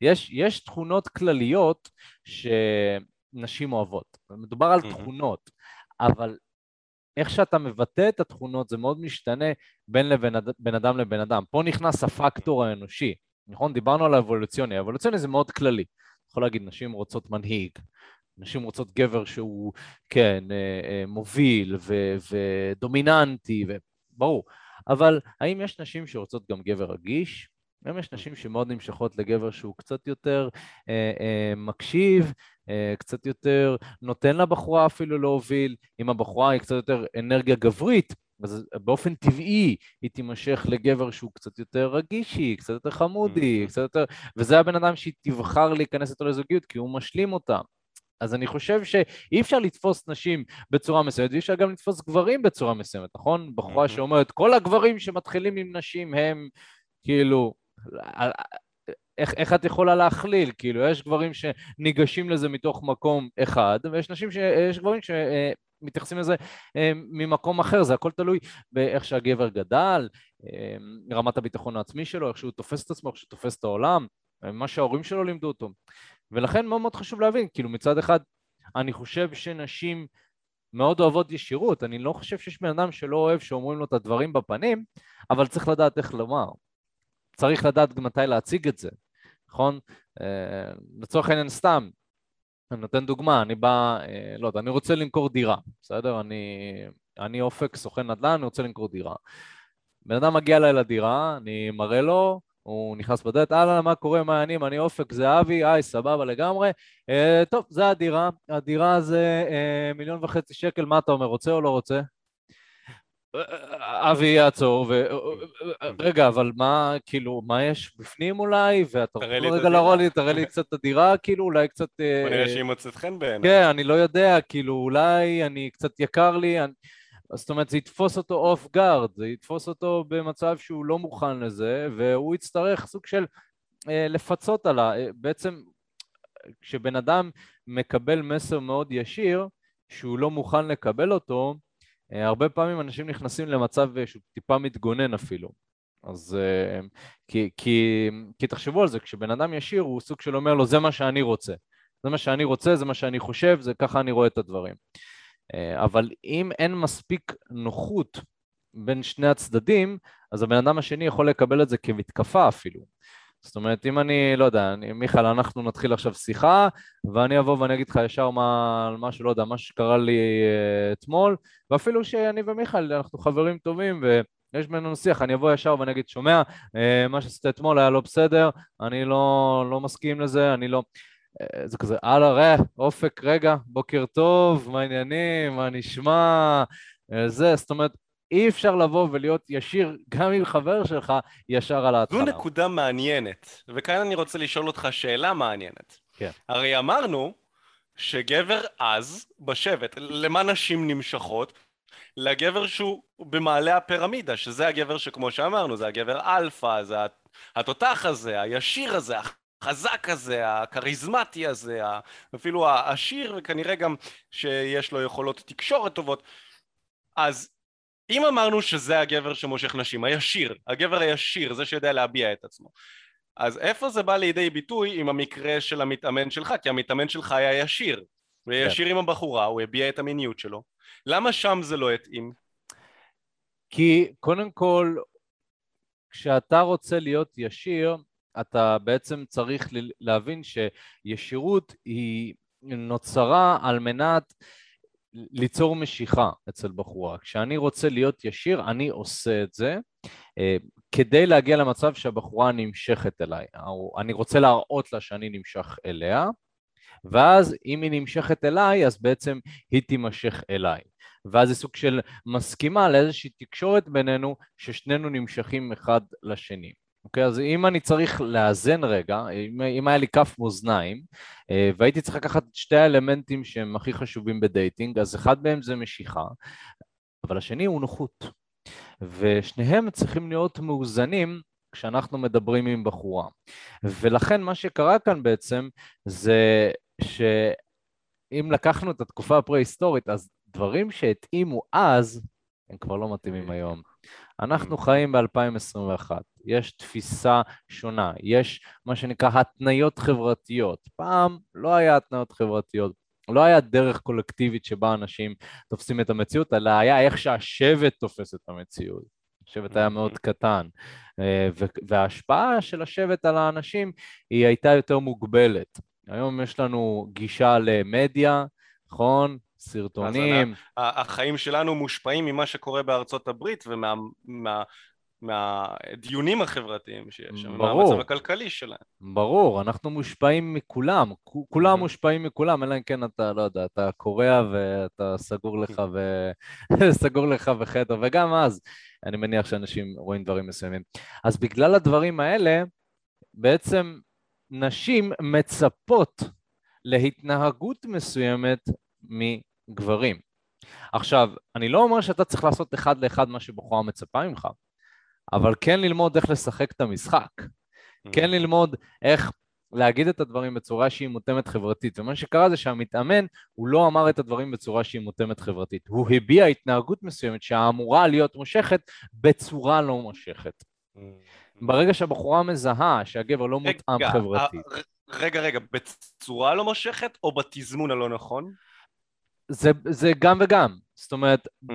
יש, יש תכונות כלליות שנשים אוהבות, מדובר על תכונות. אבל איך שאתה מבטא את התכונות זה מאוד משתנה בין לבן בין אדם לבן אדם. פה נכנס הפקטור האנושי, נכון? דיברנו על האבולוציוני, האבולוציוני זה מאוד כללי. יכול להגיד, נשים רוצות מנהיג, נשים רוצות גבר שהוא, כן, אה, אה, מוביל ו- ודומיננטי, ברור. אבל האם יש נשים שרוצות גם גבר רגיש? גם יש נשים שמאוד נמשכות לגבר שהוא קצת יותר אה, אה, מקשיב, אה, קצת יותר נותן לבחורה אפילו להוביל, אם הבחורה היא קצת יותר אנרגיה גברית, אז באופן טבעי היא תימשך לגבר שהוא קצת יותר רגישי, קצת יותר חמודי. קצת יותר... וזה הבן אדם שהיא תבחר להיכנס איתו לזוגיות כי הוא משלים אותה. אז אני חושב שאי אפשר לתפוס נשים בצורה מסוימת, ואי אפשר גם לתפוס גברים בצורה מסוימת, נכון? בחורה. שאומרת, כל הגברים שמתחילים עם נשים הם כאילו איך, איך את יכולה להכליל? כאילו, יש גברים שניגשים לזה מתוך מקום אחד, ויש נשים ש... יש גברים שמתייחסים לזה אה, ממקום אחר, זה הכל תלוי באיך שהגבר גדל, אה, רמת הביטחון העצמי שלו, איך שהוא תופס את עצמו, איך שהוא תופס את העולם, מה שההורים שלו לימדו אותו. ולכן מאוד מאוד חשוב להבין, כאילו מצד אחד, אני חושב שנשים מאוד אוהבות ישירות, אני לא חושב שיש בן אדם שלא אוהב שאומרים לו את הדברים בפנים, אבל צריך לדעת איך לומר. צריך לדעת מתי להציג את זה, נכון? אה, לצורך העניין סתם, אני נותן דוגמה, אני בא, אה, לא יודע, אני רוצה למכור דירה, בסדר? אני, אני אופק, סוכן נדל"ן, אני רוצה למכור דירה. בן אדם מגיע אליי לדירה, אני מראה לו, הוא נכנס בדלת, אהלן, מה קורה, מה העניינים, אני אופק, זה אבי, היי, סבבה לגמרי. אה, טוב, זה הדירה, הדירה זה אה, מיליון וחצי שקל, מה אתה אומר, רוצה או לא רוצה? אבי יעצור, ו... רגע, אבל מה, כאילו, מה יש בפנים אולי? ואתה רוצה רגע להראות לי, תראה לי קצת את הדירה, כאילו, אולי קצת... בוא נראה שהיא מוצאת חן בעיניי. כן, אני לא יודע, כאילו, אולי אני קצת יקר לי, זאת אומרת, זה יתפוס אותו off guard, זה יתפוס אותו במצב שהוא לא מוכן לזה, והוא יצטרך סוג של אה, לפצות עליו. אה, בעצם, כשבן אדם מקבל מסר מאוד ישיר, שהוא לא מוכן לקבל אותו, אה, הרבה פעמים אנשים נכנסים למצב אה, שהוא טיפה מתגונן אפילו. אז אה, כי, כי, כי תחשבו על זה, כשבן אדם ישיר הוא סוג של אומר לו זה מה שאני רוצה. זה מה שאני רוצה, זה מה שאני חושב, זה ככה אני רואה את הדברים. אבל אם אין מספיק נוחות בין שני הצדדים, אז הבן אדם השני יכול לקבל את זה כמתקפה אפילו. זאת אומרת, אם אני, לא יודע, אני, מיכאל, אנחנו נתחיל עכשיו שיחה, ואני אבוא ואני אגיד לך ישר מה, על משהו, לא יודע, מה שקרה לי uh, אתמול, ואפילו שאני ומיכאל, אנחנו חברים טובים, ויש בינינו שיח, אני אבוא ישר ואני אגיד, שומע, uh, מה שעשית אתמול היה לא בסדר, אני לא, לא מסכים לזה, אני לא... Uh, זה כזה, הלאה, ראה, אופק, רגע, בוקר טוב, מה העניינים, מה נשמע, זה, זאת אומרת, אי אפשר לבוא ולהיות ישיר גם עם חבר שלך ישר על ההתחלה. זו נקודה מעניינת, וכאן אני רוצה לשאול אותך שאלה מעניינת. כן. הרי אמרנו שגבר אז בשבט, למה נשים נמשכות? לגבר שהוא במעלה הפירמידה, שזה הגבר שכמו שאמרנו, זה הגבר אלפא, זה התותח הזה, הישיר הזה, החזק הזה, הכריזמטי הזה, אפילו העשיר וכנראה גם שיש לו יכולות תקשורת טובות. אז אם אמרנו שזה הגבר שמושך נשים, הישיר, הגבר הישיר, זה שיודע להביע את עצמו, אז איפה זה בא לידי ביטוי עם המקרה של המתאמן שלך? כי המתאמן שלך היה ישיר, וישיר כן. עם הבחורה, הוא הביע את המיניות שלו. למה שם זה לא התאים? כי קודם כל, כשאתה רוצה להיות ישיר, אתה בעצם צריך להבין שישירות היא נוצרה על מנת ליצור משיכה אצל בחורה. כשאני רוצה להיות ישיר, אני עושה את זה אה, כדי להגיע למצב שהבחורה נמשכת אליי. אני רוצה להראות לה שאני נמשך אליה, ואז אם היא נמשכת אליי, אז בעצם היא תימשך אליי. ואז זה סוג של מסכימה לאיזושהי תקשורת בינינו, ששנינו נמשכים אחד לשני. אוקיי, אז אם אני צריך לאזן רגע, אם, אם היה לי כף מאזניים, אה, והייתי צריך לקחת שתי האלמנטים שהם הכי חשובים בדייטינג, אז אחד מהם זה משיכה, אבל השני הוא נוחות. ושניהם צריכים להיות מאוזנים כשאנחנו מדברים עם בחורה. ולכן מה שקרה כאן בעצם זה שאם לקחנו את התקופה הפרה-היסטורית, אז דברים שהתאימו אז, הם כבר לא מתאימים היום. אנחנו חיים ב-2021, יש תפיסה שונה, יש מה שנקרא התניות חברתיות. פעם לא היה התניות חברתיות, לא היה דרך קולקטיבית שבה אנשים תופסים את המציאות, אלא היה איך שהשבט תופס את המציאות. השבט היה מאוד קטן, אה, וההשפעה של השבט על האנשים היא הייתה יותר מוגבלת. היום יש לנו גישה למדיה, נכון? סרטונים. החיים שלנו מושפעים ממה שקורה בארצות הברית ומה... מה... החברתיים שיש שם, מהמצב הכלכלי שלהם. ברור, אנחנו מושפעים מכולם, כולם מושפעים מכולם, אלא אם כן אתה, לא יודע, אתה קורע ואתה סגור לך, ו... סגור לך בחדר, וגם אז אני מניח שאנשים רואים דברים מסוימים. אז בגלל הדברים האלה, בעצם נשים מצפות להתנהגות מסוימת גברים. עכשיו, אני לא אומר שאתה צריך לעשות אחד לאחד מה שבחורה מצפה ממך, אבל כן ללמוד איך לשחק את המשחק. כן mm. ללמוד איך להגיד את הדברים בצורה שהיא מותאמת חברתית. ומה שקרה זה שהמתאמן, הוא לא אמר את הדברים בצורה שהיא מותאמת חברתית. הוא הביע התנהגות מסוימת שאמורה להיות מושכת בצורה לא מושכת. Mm. ברגע שהבחורה מזהה שהגבר לא מותאם חברתית. רגע, רגע, בצורה לא מושכת או בתזמון הלא נכון? זה, זה גם וגם, זאת אומרת, mm.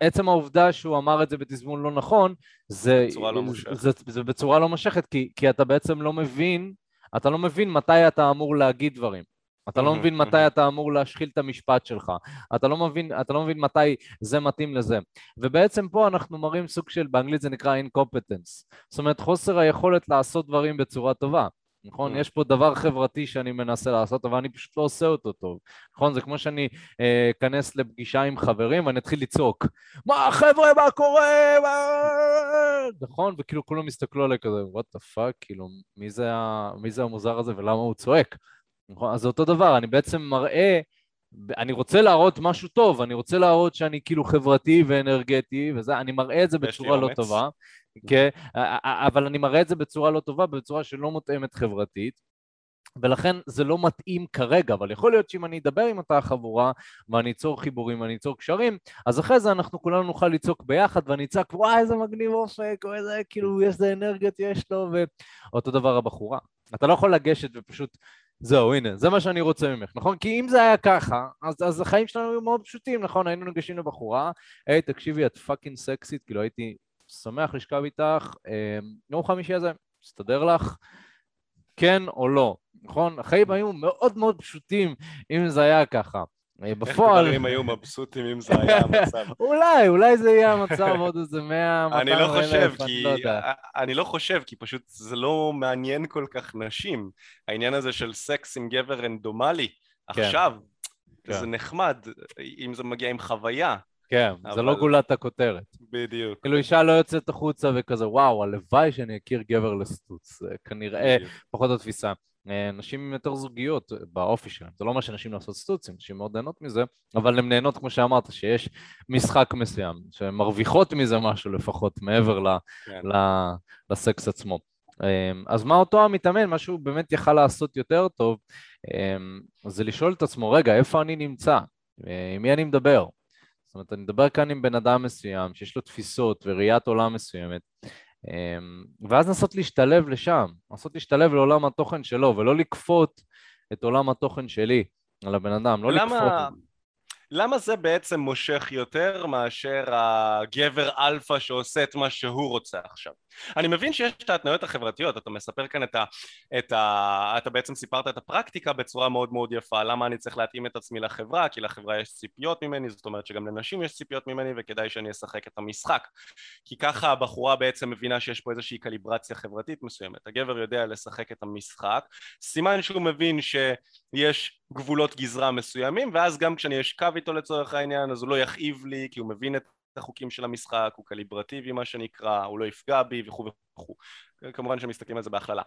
עצם העובדה שהוא אמר את זה בתזמון לא נכון, זה, בצורה לא מושכת. זה, זה, זה בצורה לא מושכת, כי, כי אתה בעצם לא מבין, אתה לא מבין מתי אתה אמור להגיד דברים. אתה לא מבין מתי אתה אמור להשחיל את המשפט שלך, אתה לא מבין, אתה לא מבין מתי זה מתאים לזה. ובעצם פה אנחנו מראים סוג של, באנגלית זה נקרא incompetence, זאת אומרת חוסר היכולת לעשות דברים בצורה טובה. נכון? Mm. יש פה דבר חברתי שאני מנסה לעשות, אבל אני פשוט לא עושה אותו טוב. נכון? זה כמו שאני אכנס אה, לפגישה עם חברים ואני אתחיל לצעוק, מה חבר'ה, מה קורה? נכון? וכאילו כולם יסתכלו עליי כזה, what the fuck, כאילו, מי זה. מי זה המוזר הזה ולמה הוא צועק? נכון? אז זה אותו דבר, אני בעצם מראה אני רוצה להראות משהו טוב, אני רוצה להראות שאני כאילו חברתי ואנרגטי, וזה, אני מראה את זה בצורה לא טובה, כן, אבל אני מראה את זה בצורה לא טובה, בצורה שלא מותאמת חברתית, ולכן זה לא מתאים כרגע, אבל יכול להיות שאם אני אדבר עם אותה חבורה ואני אצור חיבורים ואני אצור קשרים, אז אחרי זה אנחנו כולנו נוכל לצעוק ביחד ואני אצעק וואי איזה מגניב אופק, או איזה כאילו איזה אנרגיות יש לו, ואותו דבר הבחורה. אתה לא יכול לגשת ופשוט זהו, הנה, זה מה שאני רוצה ממך, נכון? כי אם זה היה ככה, אז, אז החיים שלנו היו מאוד פשוטים, נכון? היינו ניגשים לבחורה, היי, תקשיבי, את fucking סקסית, כאילו הייתי שמח לשכב איתך, אה, יום חמישי הזה, מסתדר לך? כן או לא, נכון? החיים היו מאוד מאוד פשוטים אם זה היה ככה. אה, בפועל... איך גברים היו מבסוטים אם זה היה המצב? אולי, אולי זה יהיה המצב עוד איזה 100, 200 אלף, אני לא חושב, כי... לא אני לא חושב, כי פשוט זה לא מעניין כל כך נשים. העניין הזה של סקס עם גבר רנדומלי, כן. עכשיו, כן. זה נחמד, אם זה מגיע עם חוויה. כן, אבל... זה לא גולת הכותרת. בדיוק. כאילו אישה לא יוצאת החוצה וכזה, וואו, הלוואי שאני אכיר גבר לסטוץ. כנראה, בדיוק. פחות התפיסה. אה, נשים עם יותר זוגיות באופי שלהן. זה לא אומר שנשים לא לעשות סטוצים, נשים מאוד נהנות מזה, אבל הן נהנות, כמו שאמרת, שיש משחק מסוים, שהן מרוויחות מזה משהו לפחות, מעבר ל, כן. ל, לסקס עצמו. אמ, אז מה אותו המתאמן, מה שהוא באמת יכל לעשות יותר טוב, זה לשאול את עצמו, רגע, איפה אני נמצא? אה, עם מי אני מדבר? זאת אומרת, אני מדבר כאן עם בן אדם מסוים, שיש לו תפיסות וראיית עולם מסוימת, אמ, ואז לנסות להשתלב לשם, לנסות להשתלב לעולם התוכן שלו, ולא לכפות את עולם התוכן שלי על הבן אדם, לא למה... לכפות. למה זה בעצם מושך יותר מאשר הגבר אלפא שעושה את מה שהוא רוצה עכשיו? אני מבין שיש את ההתניות החברתיות, אתה מספר כאן את ה... את ה אתה בעצם סיפרת את הפרקטיקה בצורה מאוד מאוד יפה, למה אני צריך להתאים את עצמי לחברה, כי לחברה יש ציפיות ממני, זאת אומרת שגם לנשים יש ציפיות ממני וכדאי שאני אשחק את המשחק. כי ככה הבחורה בעצם מבינה שיש פה איזושהי קליברציה חברתית מסוימת. הגבר יודע לשחק את המשחק, סימן שהוא מבין שיש גבולות גזרה מסוימים, ואז גם כשאני אשכב איתו לצורך העניין, אז הוא לא יכאיב לי, כי הוא מבין את החוקים של המשחק, הוא קליברטיבי מה שנקרא, הוא לא יפגע בי וכו' וכו'. כמובן שמסתכלים על זה בהכללה.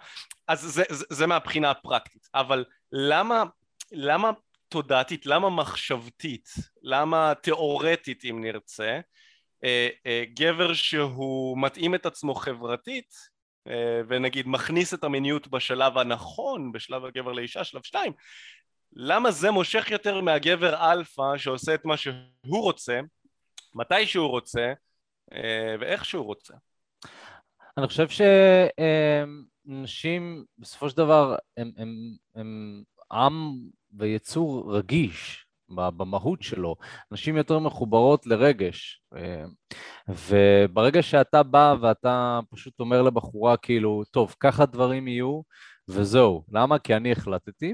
אז זה, זה, זה מהבחינה הפרקטית, אבל למה, למה תודעתית, למה מחשבתית, למה תיאורטית אם נרצה, אה, אה, גבר שהוא מתאים את עצמו חברתית אה, ונגיד מכניס את המיניות בשלב הנכון, בשלב הגבר לאישה, שלב שתיים, למה זה מושך יותר מהגבר אלפא שעושה את מה שהוא רוצה, מתי שהוא רוצה אה, ואיך שהוא רוצה? אני חושב שנשים בסופו של דבר הם, הם, הם עם ויצור רגיש במהות שלו, נשים יותר מחוברות לרגש אה, וברגע שאתה בא ואתה פשוט אומר לבחורה כאילו טוב ככה דברים יהיו וזהו, למה? כי אני החלטתי.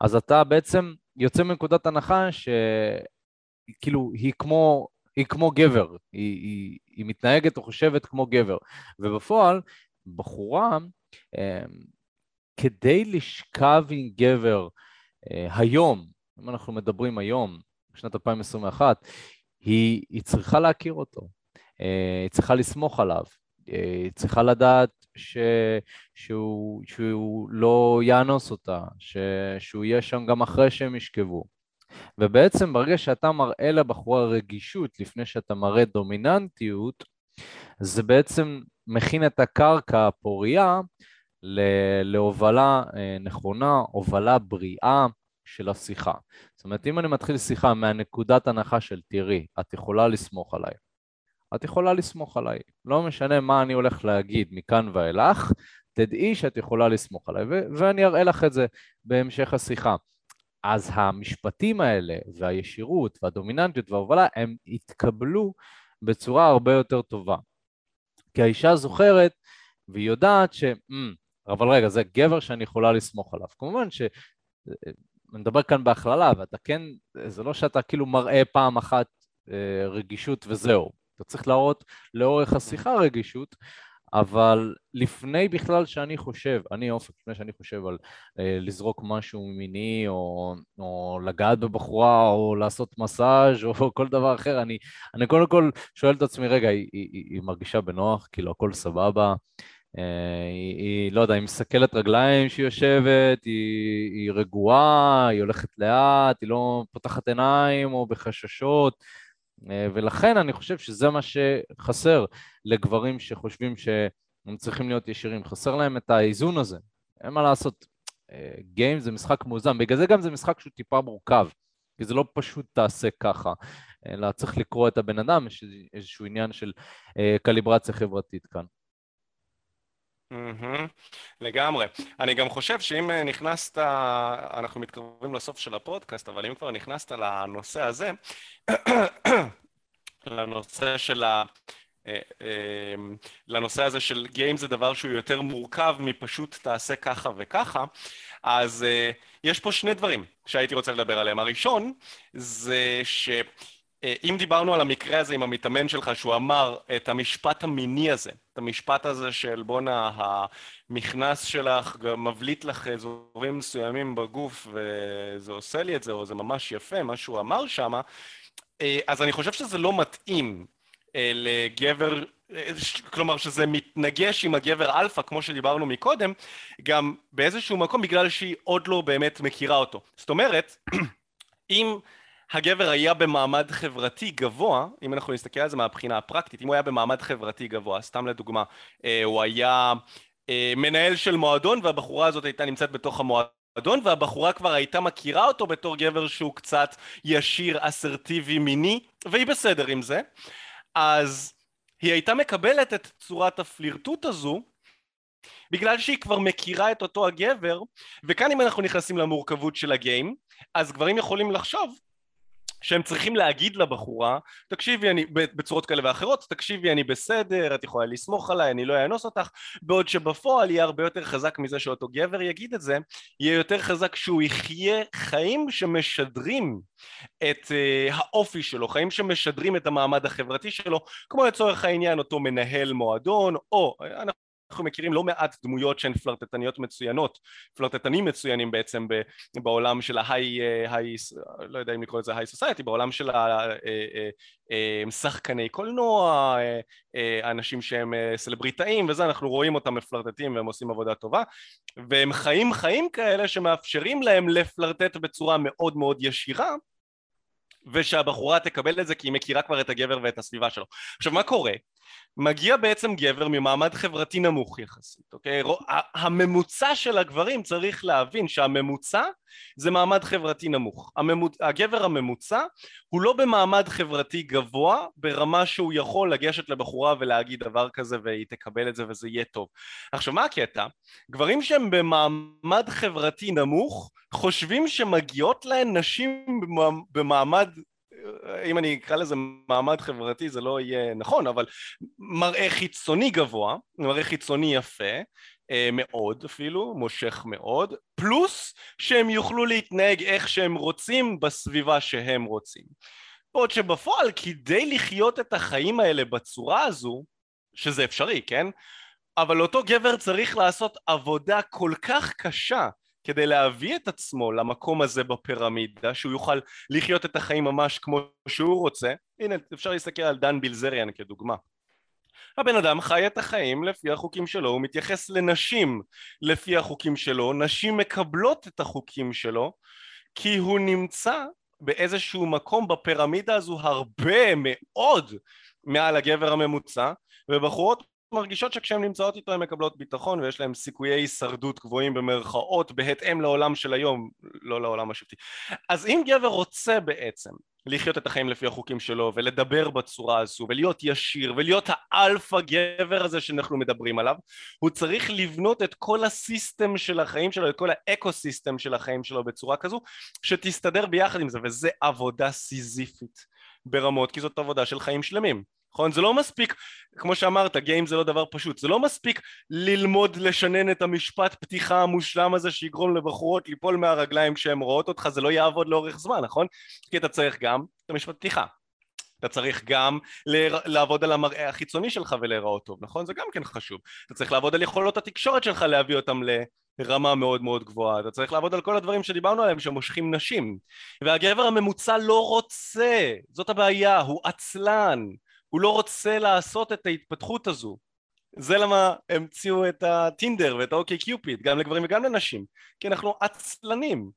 אז אתה בעצם יוצא מנקודת הנחה שכאילו היא כמו, היא כמו גבר, היא, היא, היא מתנהגת או חושבת כמו גבר, ובפועל בחורה אה, כדי לשכב עם גבר אה, היום, אם אנחנו מדברים היום, בשנת 2021, היא, היא צריכה להכיר אותו, אה, היא צריכה לסמוך עליו, היא צריכה לדעת ש, שהוא, שהוא לא יאנוס אותה, ש, שהוא יהיה שם גם אחרי שהם ישכבו. ובעצם ברגע שאתה מראה לבחורה רגישות לפני שאתה מראה דומיננטיות, זה בעצם מכין את הקרקע הפורייה להובלה אה, נכונה, הובלה בריאה של השיחה. זאת אומרת, אם אני מתחיל שיחה מהנקודת הנחה של תראי, את יכולה לסמוך עליי, את יכולה לסמוך עליי. לא משנה מה אני הולך להגיד מכאן ואילך, תדעי שאת יכולה לסמוך עליי, ו- ואני אראה לך את זה בהמשך השיחה. אז המשפטים האלה, והישירות, והדומיננטיות וההובלה, הם יתקבלו בצורה הרבה יותר טובה. כי האישה זוכרת, והיא יודעת ש... Mm, אבל רגע, זה גבר שאני יכולה לסמוך עליו. כמובן ש... אני מדבר כאן בהכללה, ואתה כן, זה לא שאתה כאילו מראה פעם אחת אה, רגישות וזהו. אתה צריך להראות לאורך השיחה רגישות, אבל לפני בכלל שאני חושב, אני אופק, לפני שאני חושב על אה, לזרוק משהו מיני, או, או לגעת בבחורה, או לעשות מסאז' או כל דבר אחר, אני, אני קודם כל שואל את עצמי, רגע, היא, היא, היא, היא מרגישה בנוח, כאילו הכל סבבה, אה, היא, היא, לא יודע, היא מסכלת רגליים שהיא יושבת, היא, היא רגועה, היא הולכת לאט, היא לא פותחת עיניים או בחששות, ולכן אני חושב שזה מה שחסר לגברים שחושבים שהם צריכים להיות ישירים, חסר להם את האיזון הזה, אין מה לעשות, גיים אה, זה משחק מאוזן, בגלל זה גם זה משחק שהוא טיפה מורכב, כי זה לא פשוט תעשה ככה, אלא צריך לקרוא את הבן אדם, יש איזשהו עניין של אה, קליברציה חברתית כאן. Mm-hmm, לגמרי. אני גם חושב שאם נכנסת, אנחנו מתקרבים לסוף של הפודקאסט, אבל אם כבר נכנסת לנושא הזה, לנושא של ה... אה, אה, לנושא הזה של גיים זה דבר שהוא יותר מורכב מפשוט תעשה ככה וככה, אז אה, יש פה שני דברים שהייתי רוצה לדבר עליהם. הראשון זה ש... אה, אם דיברנו על המקרה הזה עם המתאמן שלך, שהוא אמר את המשפט המיני הזה, את המשפט הזה של בואנה, המכנס שלך מבליט לך אזורים מסוימים בגוף וזה עושה לי את זה, או זה ממש יפה, מה שהוא אמר שם, אה, אז אני חושב שזה לא מתאים אה, לגבר כלומר שזה מתנגש עם הגבר אלפא כמו שדיברנו מקודם גם באיזשהו מקום בגלל שהיא עוד לא באמת מכירה אותו. זאת אומרת אם הגבר היה במעמד חברתי גבוה, אם אנחנו נסתכל על זה מהבחינה הפרקטית, אם הוא היה במעמד חברתי גבוה, סתם לדוגמה, אה, הוא היה אה, מנהל של מועדון והבחורה הזאת הייתה נמצאת בתוך המועדון והבחורה כבר הייתה מכירה אותו בתור גבר שהוא קצת ישיר, אסרטיבי, מיני, והיא בסדר עם זה, אז היא הייתה מקבלת את צורת הפלירטוט הזו בגלל שהיא כבר מכירה את אותו הגבר וכאן אם אנחנו נכנסים למורכבות של הגיים אז גברים יכולים לחשוב שהם צריכים להגיד לבחורה, תקשיבי אני, בצורות כאלה ואחרות, תקשיבי אני בסדר, את יכולה לסמוך עליי, אני לא אאנוס אותך, בעוד שבפועל יהיה הרבה יותר חזק מזה שאותו גבר יגיד את זה, יהיה יותר חזק שהוא יחיה חיים שמשדרים את uh, האופי שלו, חיים שמשדרים את המעמד החברתי שלו, כמו לצורך העניין אותו מנהל מועדון, או אנחנו אנחנו מכירים לא מעט דמויות שהן פלרטטניות מצוינות, פלרטטנים מצוינים בעצם בעולם של ההיי, היי, לא יודע אם לקרוא לזה היי סוסייטי, בעולם של השחקני אה, אה, קולנוע, אה, אנשים שהם סלבריטאים וזה, אנחנו רואים אותם מפלרטטים והם עושים עבודה טובה, והם חיים חיים כאלה שמאפשרים להם לפלרטט בצורה מאוד מאוד ישירה ושהבחורה תקבל את זה כי היא מכירה כבר את הגבר ואת הסביבה שלו. עכשיו מה קורה? מגיע בעצם גבר ממעמד חברתי נמוך יחסית, אוקיי? הממוצע של הגברים צריך להבין שהממוצע זה מעמד חברתי נמוך. הממוצ... הגבר הממוצע הוא לא במעמד חברתי גבוה ברמה שהוא יכול לגשת לבחורה ולהגיד דבר כזה והיא תקבל את זה וזה יהיה טוב. עכשיו מה הקטע? גברים שהם במעמד חברתי נמוך חושבים שמגיעות להן נשים במעמד אם אני אקרא לזה מעמד חברתי זה לא יהיה נכון, אבל מראה חיצוני גבוה, מראה חיצוני יפה, אה, מאוד אפילו, מושך מאוד, פלוס שהם יוכלו להתנהג איך שהם רוצים בסביבה שהם רוצים. בעוד שבפועל כדי לחיות את החיים האלה בצורה הזו, שזה אפשרי, כן? אבל אותו גבר צריך לעשות עבודה כל כך קשה כדי להביא את עצמו למקום הזה בפירמידה, שהוא יוכל לחיות את החיים ממש כמו שהוא רוצה. הנה, אפשר להסתכל על דן בילזריאן כדוגמה. הבן אדם חי את החיים לפי החוקים שלו, הוא מתייחס לנשים לפי החוקים שלו, נשים מקבלות את החוקים שלו, כי הוא נמצא באיזשהו מקום בפירמידה הזו הרבה מאוד מעל הגבר הממוצע, ובחורות מרגישות שכשהן נמצאות איתו הן מקבלות ביטחון ויש להן סיכויי הישרדות גבוהים במרכאות בהתאם לעולם של היום, לא לעולם השבטי. אז אם גבר רוצה בעצם לחיות את החיים לפי החוקים שלו ולדבר בצורה הזו ולהיות ישיר ולהיות האלפא גבר הזה שאנחנו מדברים עליו הוא צריך לבנות את כל ה system של החיים שלו, את כל ה eco system של החיים שלו בצורה כזו שתסתדר ביחד עם זה וזה עבודה סיזיפית ברמות כי זאת עבודה של חיים שלמים נכון? זה לא מספיק, כמו שאמרת, game זה לא דבר פשוט, זה לא מספיק ללמוד לשנן את המשפט פתיחה המושלם הזה שיגרום לבחורות ליפול מהרגליים כשהן רואות אותך, זה לא יעבוד לאורך זמן, נכון? כי אתה צריך גם את המשפט פתיחה. אתה צריך גם לעבוד על המראה החיצוני שלך ולהיראות טוב, נכון? זה גם כן חשוב. אתה צריך לעבוד על יכולות התקשורת שלך להביא אותם לרמה מאוד מאוד גבוהה. אתה צריך לעבוד על כל הדברים שדיברנו עליהם שמושכים נשים. והגבר הממוצע לא רוצה, זאת הבעיה, הוא עצלן. הוא לא רוצה לעשות את ההתפתחות הזו. זה למה המציאו את הטינדר ואת ה OkCupid גם לגברים וגם לנשים כי אנחנו עצלנים.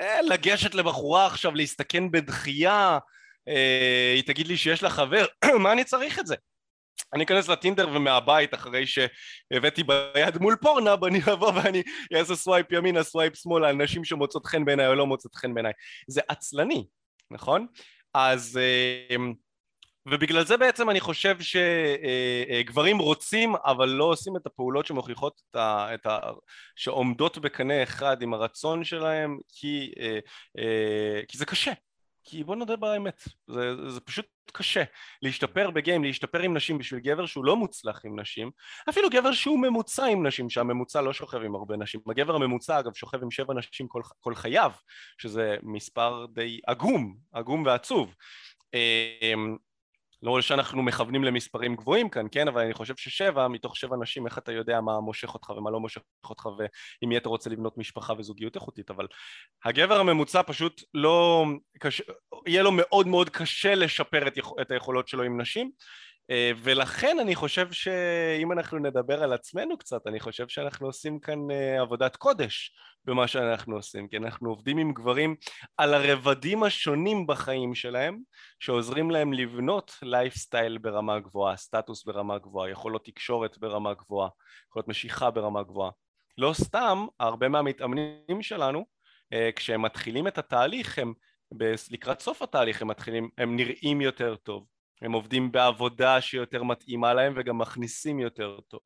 אה, לגשת לבחורה עכשיו להסתכן בדחייה אה, היא תגיד לי שיש לה חבר מה אני צריך את זה? אני אכנס לטינדר ומהבית אחרי שהבאתי ביד מול Pornhub אני אבוא ואני אעשה swipe ימינה swipe שמאלה על נשים שמוצאות חן בעיניי או לא מוצאות חן בעיניי. זה עצלני נכון? אז אה, ובגלל זה בעצם אני חושב שגברים רוצים אבל לא עושים את הפעולות שמוכיחות את ה... את ה... שעומדות בקנה אחד עם הרצון שלהם כי, אה, אה, כי זה קשה. כי בוא נודה באמת זה, זה פשוט קשה להשתפר בגיים, להשתפר עם נשים בשביל גבר שהוא לא מוצלח עם נשים. אפילו גבר שהוא ממוצע עם נשים שהממוצע לא שוכב עם הרבה נשים. הגבר הממוצע אגב שוכב עם שבע נשים כל, כל חייו שזה מספר די עגום, עגום ועצוב. אמ, לא שאנחנו מכוונים למספרים גבוהים כאן, כן, אבל אני חושב ששבע מתוך שבע נשים, איך אתה יודע מה מושך אותך ומה לא מושך אותך ואם אתה רוצה לבנות משפחה וזוגיות איכותית, אבל הגבר הממוצע פשוט לא, קשה, יהיה לו מאוד מאוד קשה לשפר את, יכ, את היכולות שלו עם נשים ולכן אני חושב שאם אנחנו נדבר על עצמנו קצת, אני חושב שאנחנו עושים כאן אה, עבודת קודש במה שאנחנו עושים, כי אנחנו עובדים עם גברים על הרבדים השונים בחיים שלהם, שעוזרים להם לבנות לייפסטייל ברמה גבוהה, סטטוס ברמה גבוהה, יכולות תקשורת ברמה גבוהה, יכולות משיכה ברמה גבוהה. לא סתם, הרבה מהמתאמנים שלנו, אה, כשהם מתחילים את התהליך, הם לקראת סוף התהליך הם מתחילים, הם נראים יותר טוב, הם עובדים בעבודה שיותר מתאימה להם וגם מכניסים יותר טוב.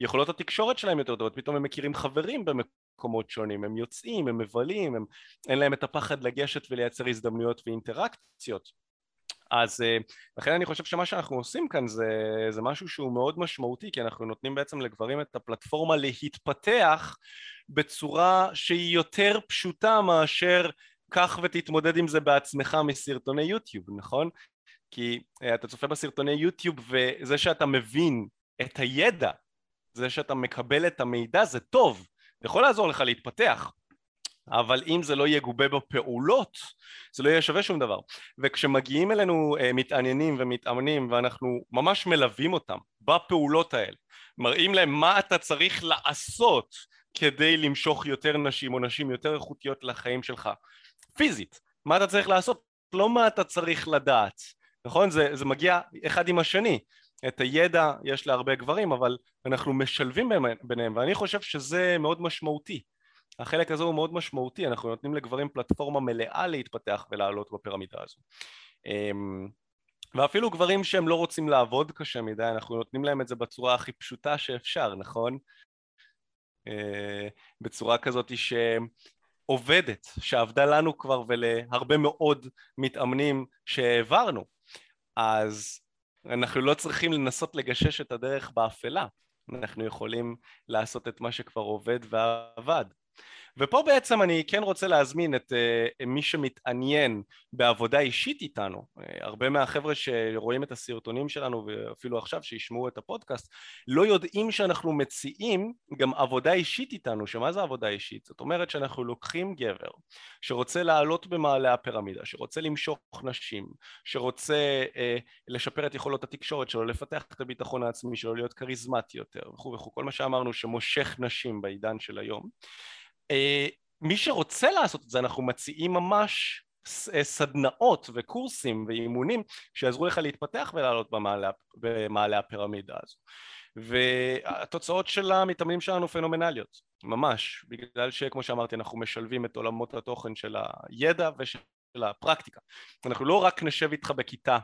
יכולות התקשורת שלהם יותר טובות, פתאום הם מכירים חברים במקומות שונים, הם יוצאים, הם מבלים, הם, אין להם את הפחד לגשת ולייצר הזדמנויות ואינטראקציות. אז אה, לכן אני חושב שמה שאנחנו עושים כאן זה, זה משהו שהוא מאוד משמעותי כי אנחנו נותנים בעצם לגברים את הפלטפורמה להתפתח בצורה שהיא יותר פשוטה מאשר קח ותתמודד עם זה בעצמך מסרטוני יוטיוב, נכון? כי uh, אתה צופה בסרטוני יוטיוב וזה שאתה מבין את הידע, זה שאתה מקבל את המידע זה טוב, זה יכול לעזור לך להתפתח, אבל אם זה לא יגובה בפעולות, זה לא יהיה שווה שום דבר. וכשמגיעים אלינו uh, מתעניינים ומתאמנים ואנחנו ממש מלווים אותם בפעולות האלה, מראים להם מה אתה צריך לעשות כדי למשוך יותר נשים או נשים יותר איכותיות לחיים שלך, פיזית, מה אתה צריך לעשות, לא מה אתה צריך לדעת, נכון? זה, זה מגיע אחד עם השני, את הידע יש להרבה גברים אבל אנחנו משלבים ביניהם ואני חושב שזה מאוד משמעותי. החלק הזה הוא מאוד משמעותי, אנחנו נותנים לגברים פלטפורמה מלאה להתפתח ולעלות בפירמידה הזו. אמ, ואפילו גברים שהם לא רוצים לעבוד קשה מדי, אנחנו נותנים להם את זה בצורה הכי פשוטה שאפשר, נכון? אה, בצורה כזאת שהם עובדת, שעבדה לנו כבר ולהרבה מאוד מתאמנים שהעברנו, אז אנחנו לא צריכים לנסות לגשש את הדרך באפלה, אנחנו יכולים לעשות את מה שכבר עובד ועבד. ופה בעצם אני כן רוצה להזמין את uh, מי שמתעניין בעבודה אישית איתנו, uh, הרבה מהחבר'ה שרואים את הסרטונים שלנו ואפילו עכשיו שישמעו את הפודקאסט לא יודעים שאנחנו מציעים גם עבודה אישית איתנו, שמה זה עבודה אישית? זאת אומרת שאנחנו לוקחים גבר שרוצה לעלות במעלה הפירמידה, שרוצה למשוך נשים, שרוצה uh, לשפר את יכולות התקשורת שלו, לפתח את הביטחון העצמי שלו, להיות כריזמטי יותר וכו' וכו', כל מה שאמרנו שמושך נשים בעידן של היום מי שרוצה לעשות את זה אנחנו מציעים ממש אה, סדנאות וקורסים ואימונים שיעזרו לך להתפתח ולעלות במעלה, במעלה הפירמידה הזו. והתוצאות של המתאמנים שלנו פנומנליות ממש. בגלל שכמו שאמרתי אנחנו משלבים את עולמות התוכן של הידע ושל הפרקטיקה. אנחנו לא רק נשב איתך בכיתה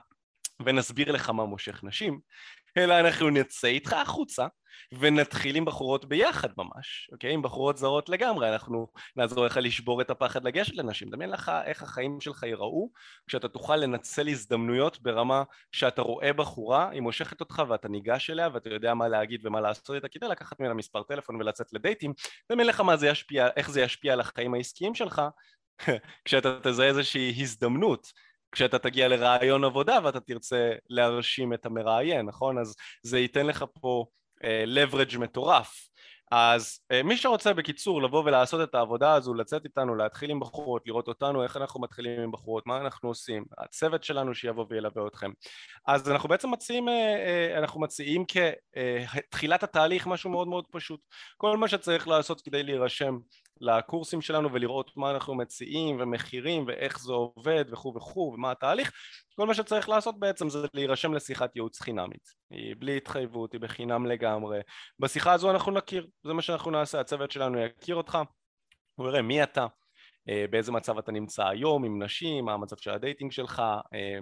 ונסביר לך מה מושך נשים אלא אנחנו נצא איתך החוצה ונתחיל עם בחורות ביחד ממש, אוקיי? עם בחורות זרות לגמרי, אנחנו נעזור לך לשבור את הפחד לגשת לנשים. דמיין לך איך החיים שלך ייראו כשאתה תוכל לנצל הזדמנויות ברמה שאתה רואה בחורה, היא מושכת אותך ואתה ניגש אליה ואתה יודע מה להגיד ומה לעשות איתה, כדי לקחת ממנה מספר טלפון ולצאת לדייטים, דמיין לך זה ישפיע, איך זה ישפיע על החיים העסקיים שלך כשאתה תזהה איזושהי הזדמנות כשאתה תגיע לרעיון עבודה ואתה תרצה להרשים את המראיין, נכון? אז זה ייתן לך פה uh, leverage מטורף. אז uh, מי שרוצה בקיצור לבוא ולעשות את העבודה הזו, לצאת איתנו, להתחיל עם בחורות, לראות אותנו, איך אנחנו מתחילים עם בחורות, מה אנחנו עושים, הצוות שלנו שיבוא וילווה אתכם. אז אנחנו בעצם מציעים, uh, uh, אנחנו מציעים כתחילת התהליך משהו מאוד מאוד פשוט. כל מה שצריך לעשות כדי להירשם לקורסים שלנו ולראות מה אנחנו מציעים ומחירים ואיך זה עובד וכו' וכו' ומה התהליך כל מה שצריך לעשות בעצם זה להירשם לשיחת ייעוץ חינמית. היא בלי התחייבות, היא בחינם לגמרי. בשיחה הזו אנחנו נכיר, זה מה שאנחנו נעשה, הצוות שלנו יכיר אותך הוא יראה מי אתה אה, באיזה מצב אתה נמצא היום עם נשים, מה המצב של ה dating שלך, אה,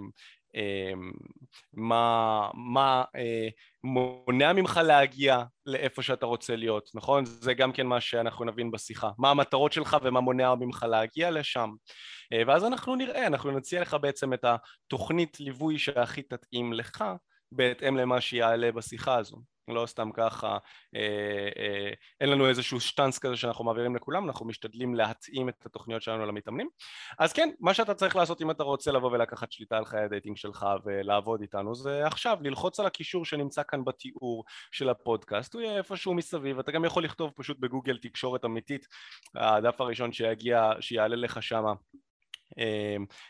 מה, מה אה, מונע ממך להגיע לאיפה שאתה רוצה להיות, נכון? זה גם כן מה שאנחנו נבין בשיחה, מה המטרות שלך ומה מונע ממך להגיע לשם. אה, ואז אנחנו נראה, אנחנו נציע לך בעצם את התוכנית ליווי שהכי תתאים לך בהתאם למה שיעלה בשיחה הזו לא סתם ככה, אה, אה, אין לנו איזשהו שטאנץ כזה שאנחנו מעבירים לכולם, אנחנו משתדלים להתאים את התוכניות שלנו למתאמנים. אז כן, מה שאתה צריך לעשות אם אתה רוצה לבוא ולקחת שליטה על חיי ה dating שלך ולעבוד איתנו זה עכשיו ללחוץ על הקישור שנמצא כאן בתיאור של הפודקאסט, הוא יהיה איפשהו מסביב, אתה גם יכול לכתוב פשוט בגוגל תקשורת אמיתית, הדף הראשון שיגיע, שיעלה לך שמה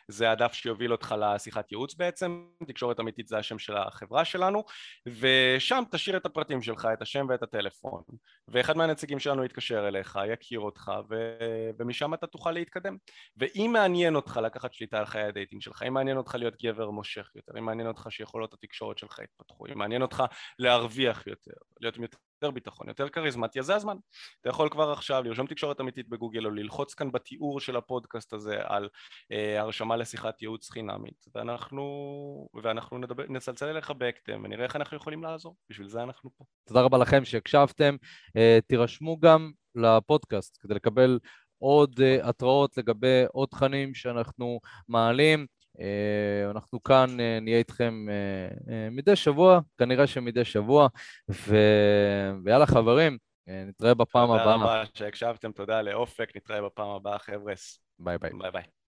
זה הדף שיוביל אותך לשיחת ייעוץ בעצם, תקשורת אמיתית זה השם של החברה שלנו ושם תשאיר את הפרטים שלך, את השם ואת הטלפון ואחד מהנציגים שלנו יתקשר אליך, יכיר אותך ו... ומשם אתה תוכל להתקדם. ואם מעניין אותך לקחת שליטה על חיי ה dating שלך, אם מעניין אותך להיות גבר מושך יותר, אם מעניין אותך שיכולות התקשורת שלך יתפתחו, אם מעניין אותך להרוויח יותר, להיות יותר יותר ביטחון, יותר כריזמטיה, זה הזמן. אתה יכול כבר עכשיו לרשום תקשורת אמיתית בגוגל או ללחוץ כאן בתיאור של הפודקאסט הזה על אה, הרשמה לשיחת ייעוץ חינמית ואנחנו, ואנחנו נדבר, נצלצל אליך בהקדם ונראה איך אנחנו יכולים לעזור, בשביל זה אנחנו פה. תודה רבה לכם שהקשבתם, אה, תירשמו גם לפודקאסט כדי לקבל עוד אה, התראות לגבי עוד תכנים שאנחנו מעלים. אה, אנחנו כאן אה, נהיה איתכם אה, מדי שבוע, כנראה שמדי שבוע, ו... ויאללה חברים, נתראה בפעם הבאה. תודה רבה שהקשבתם, תודה לאופק, נתראה בפעם הבאה חבר'ס. ביי ביי. ביי ביי.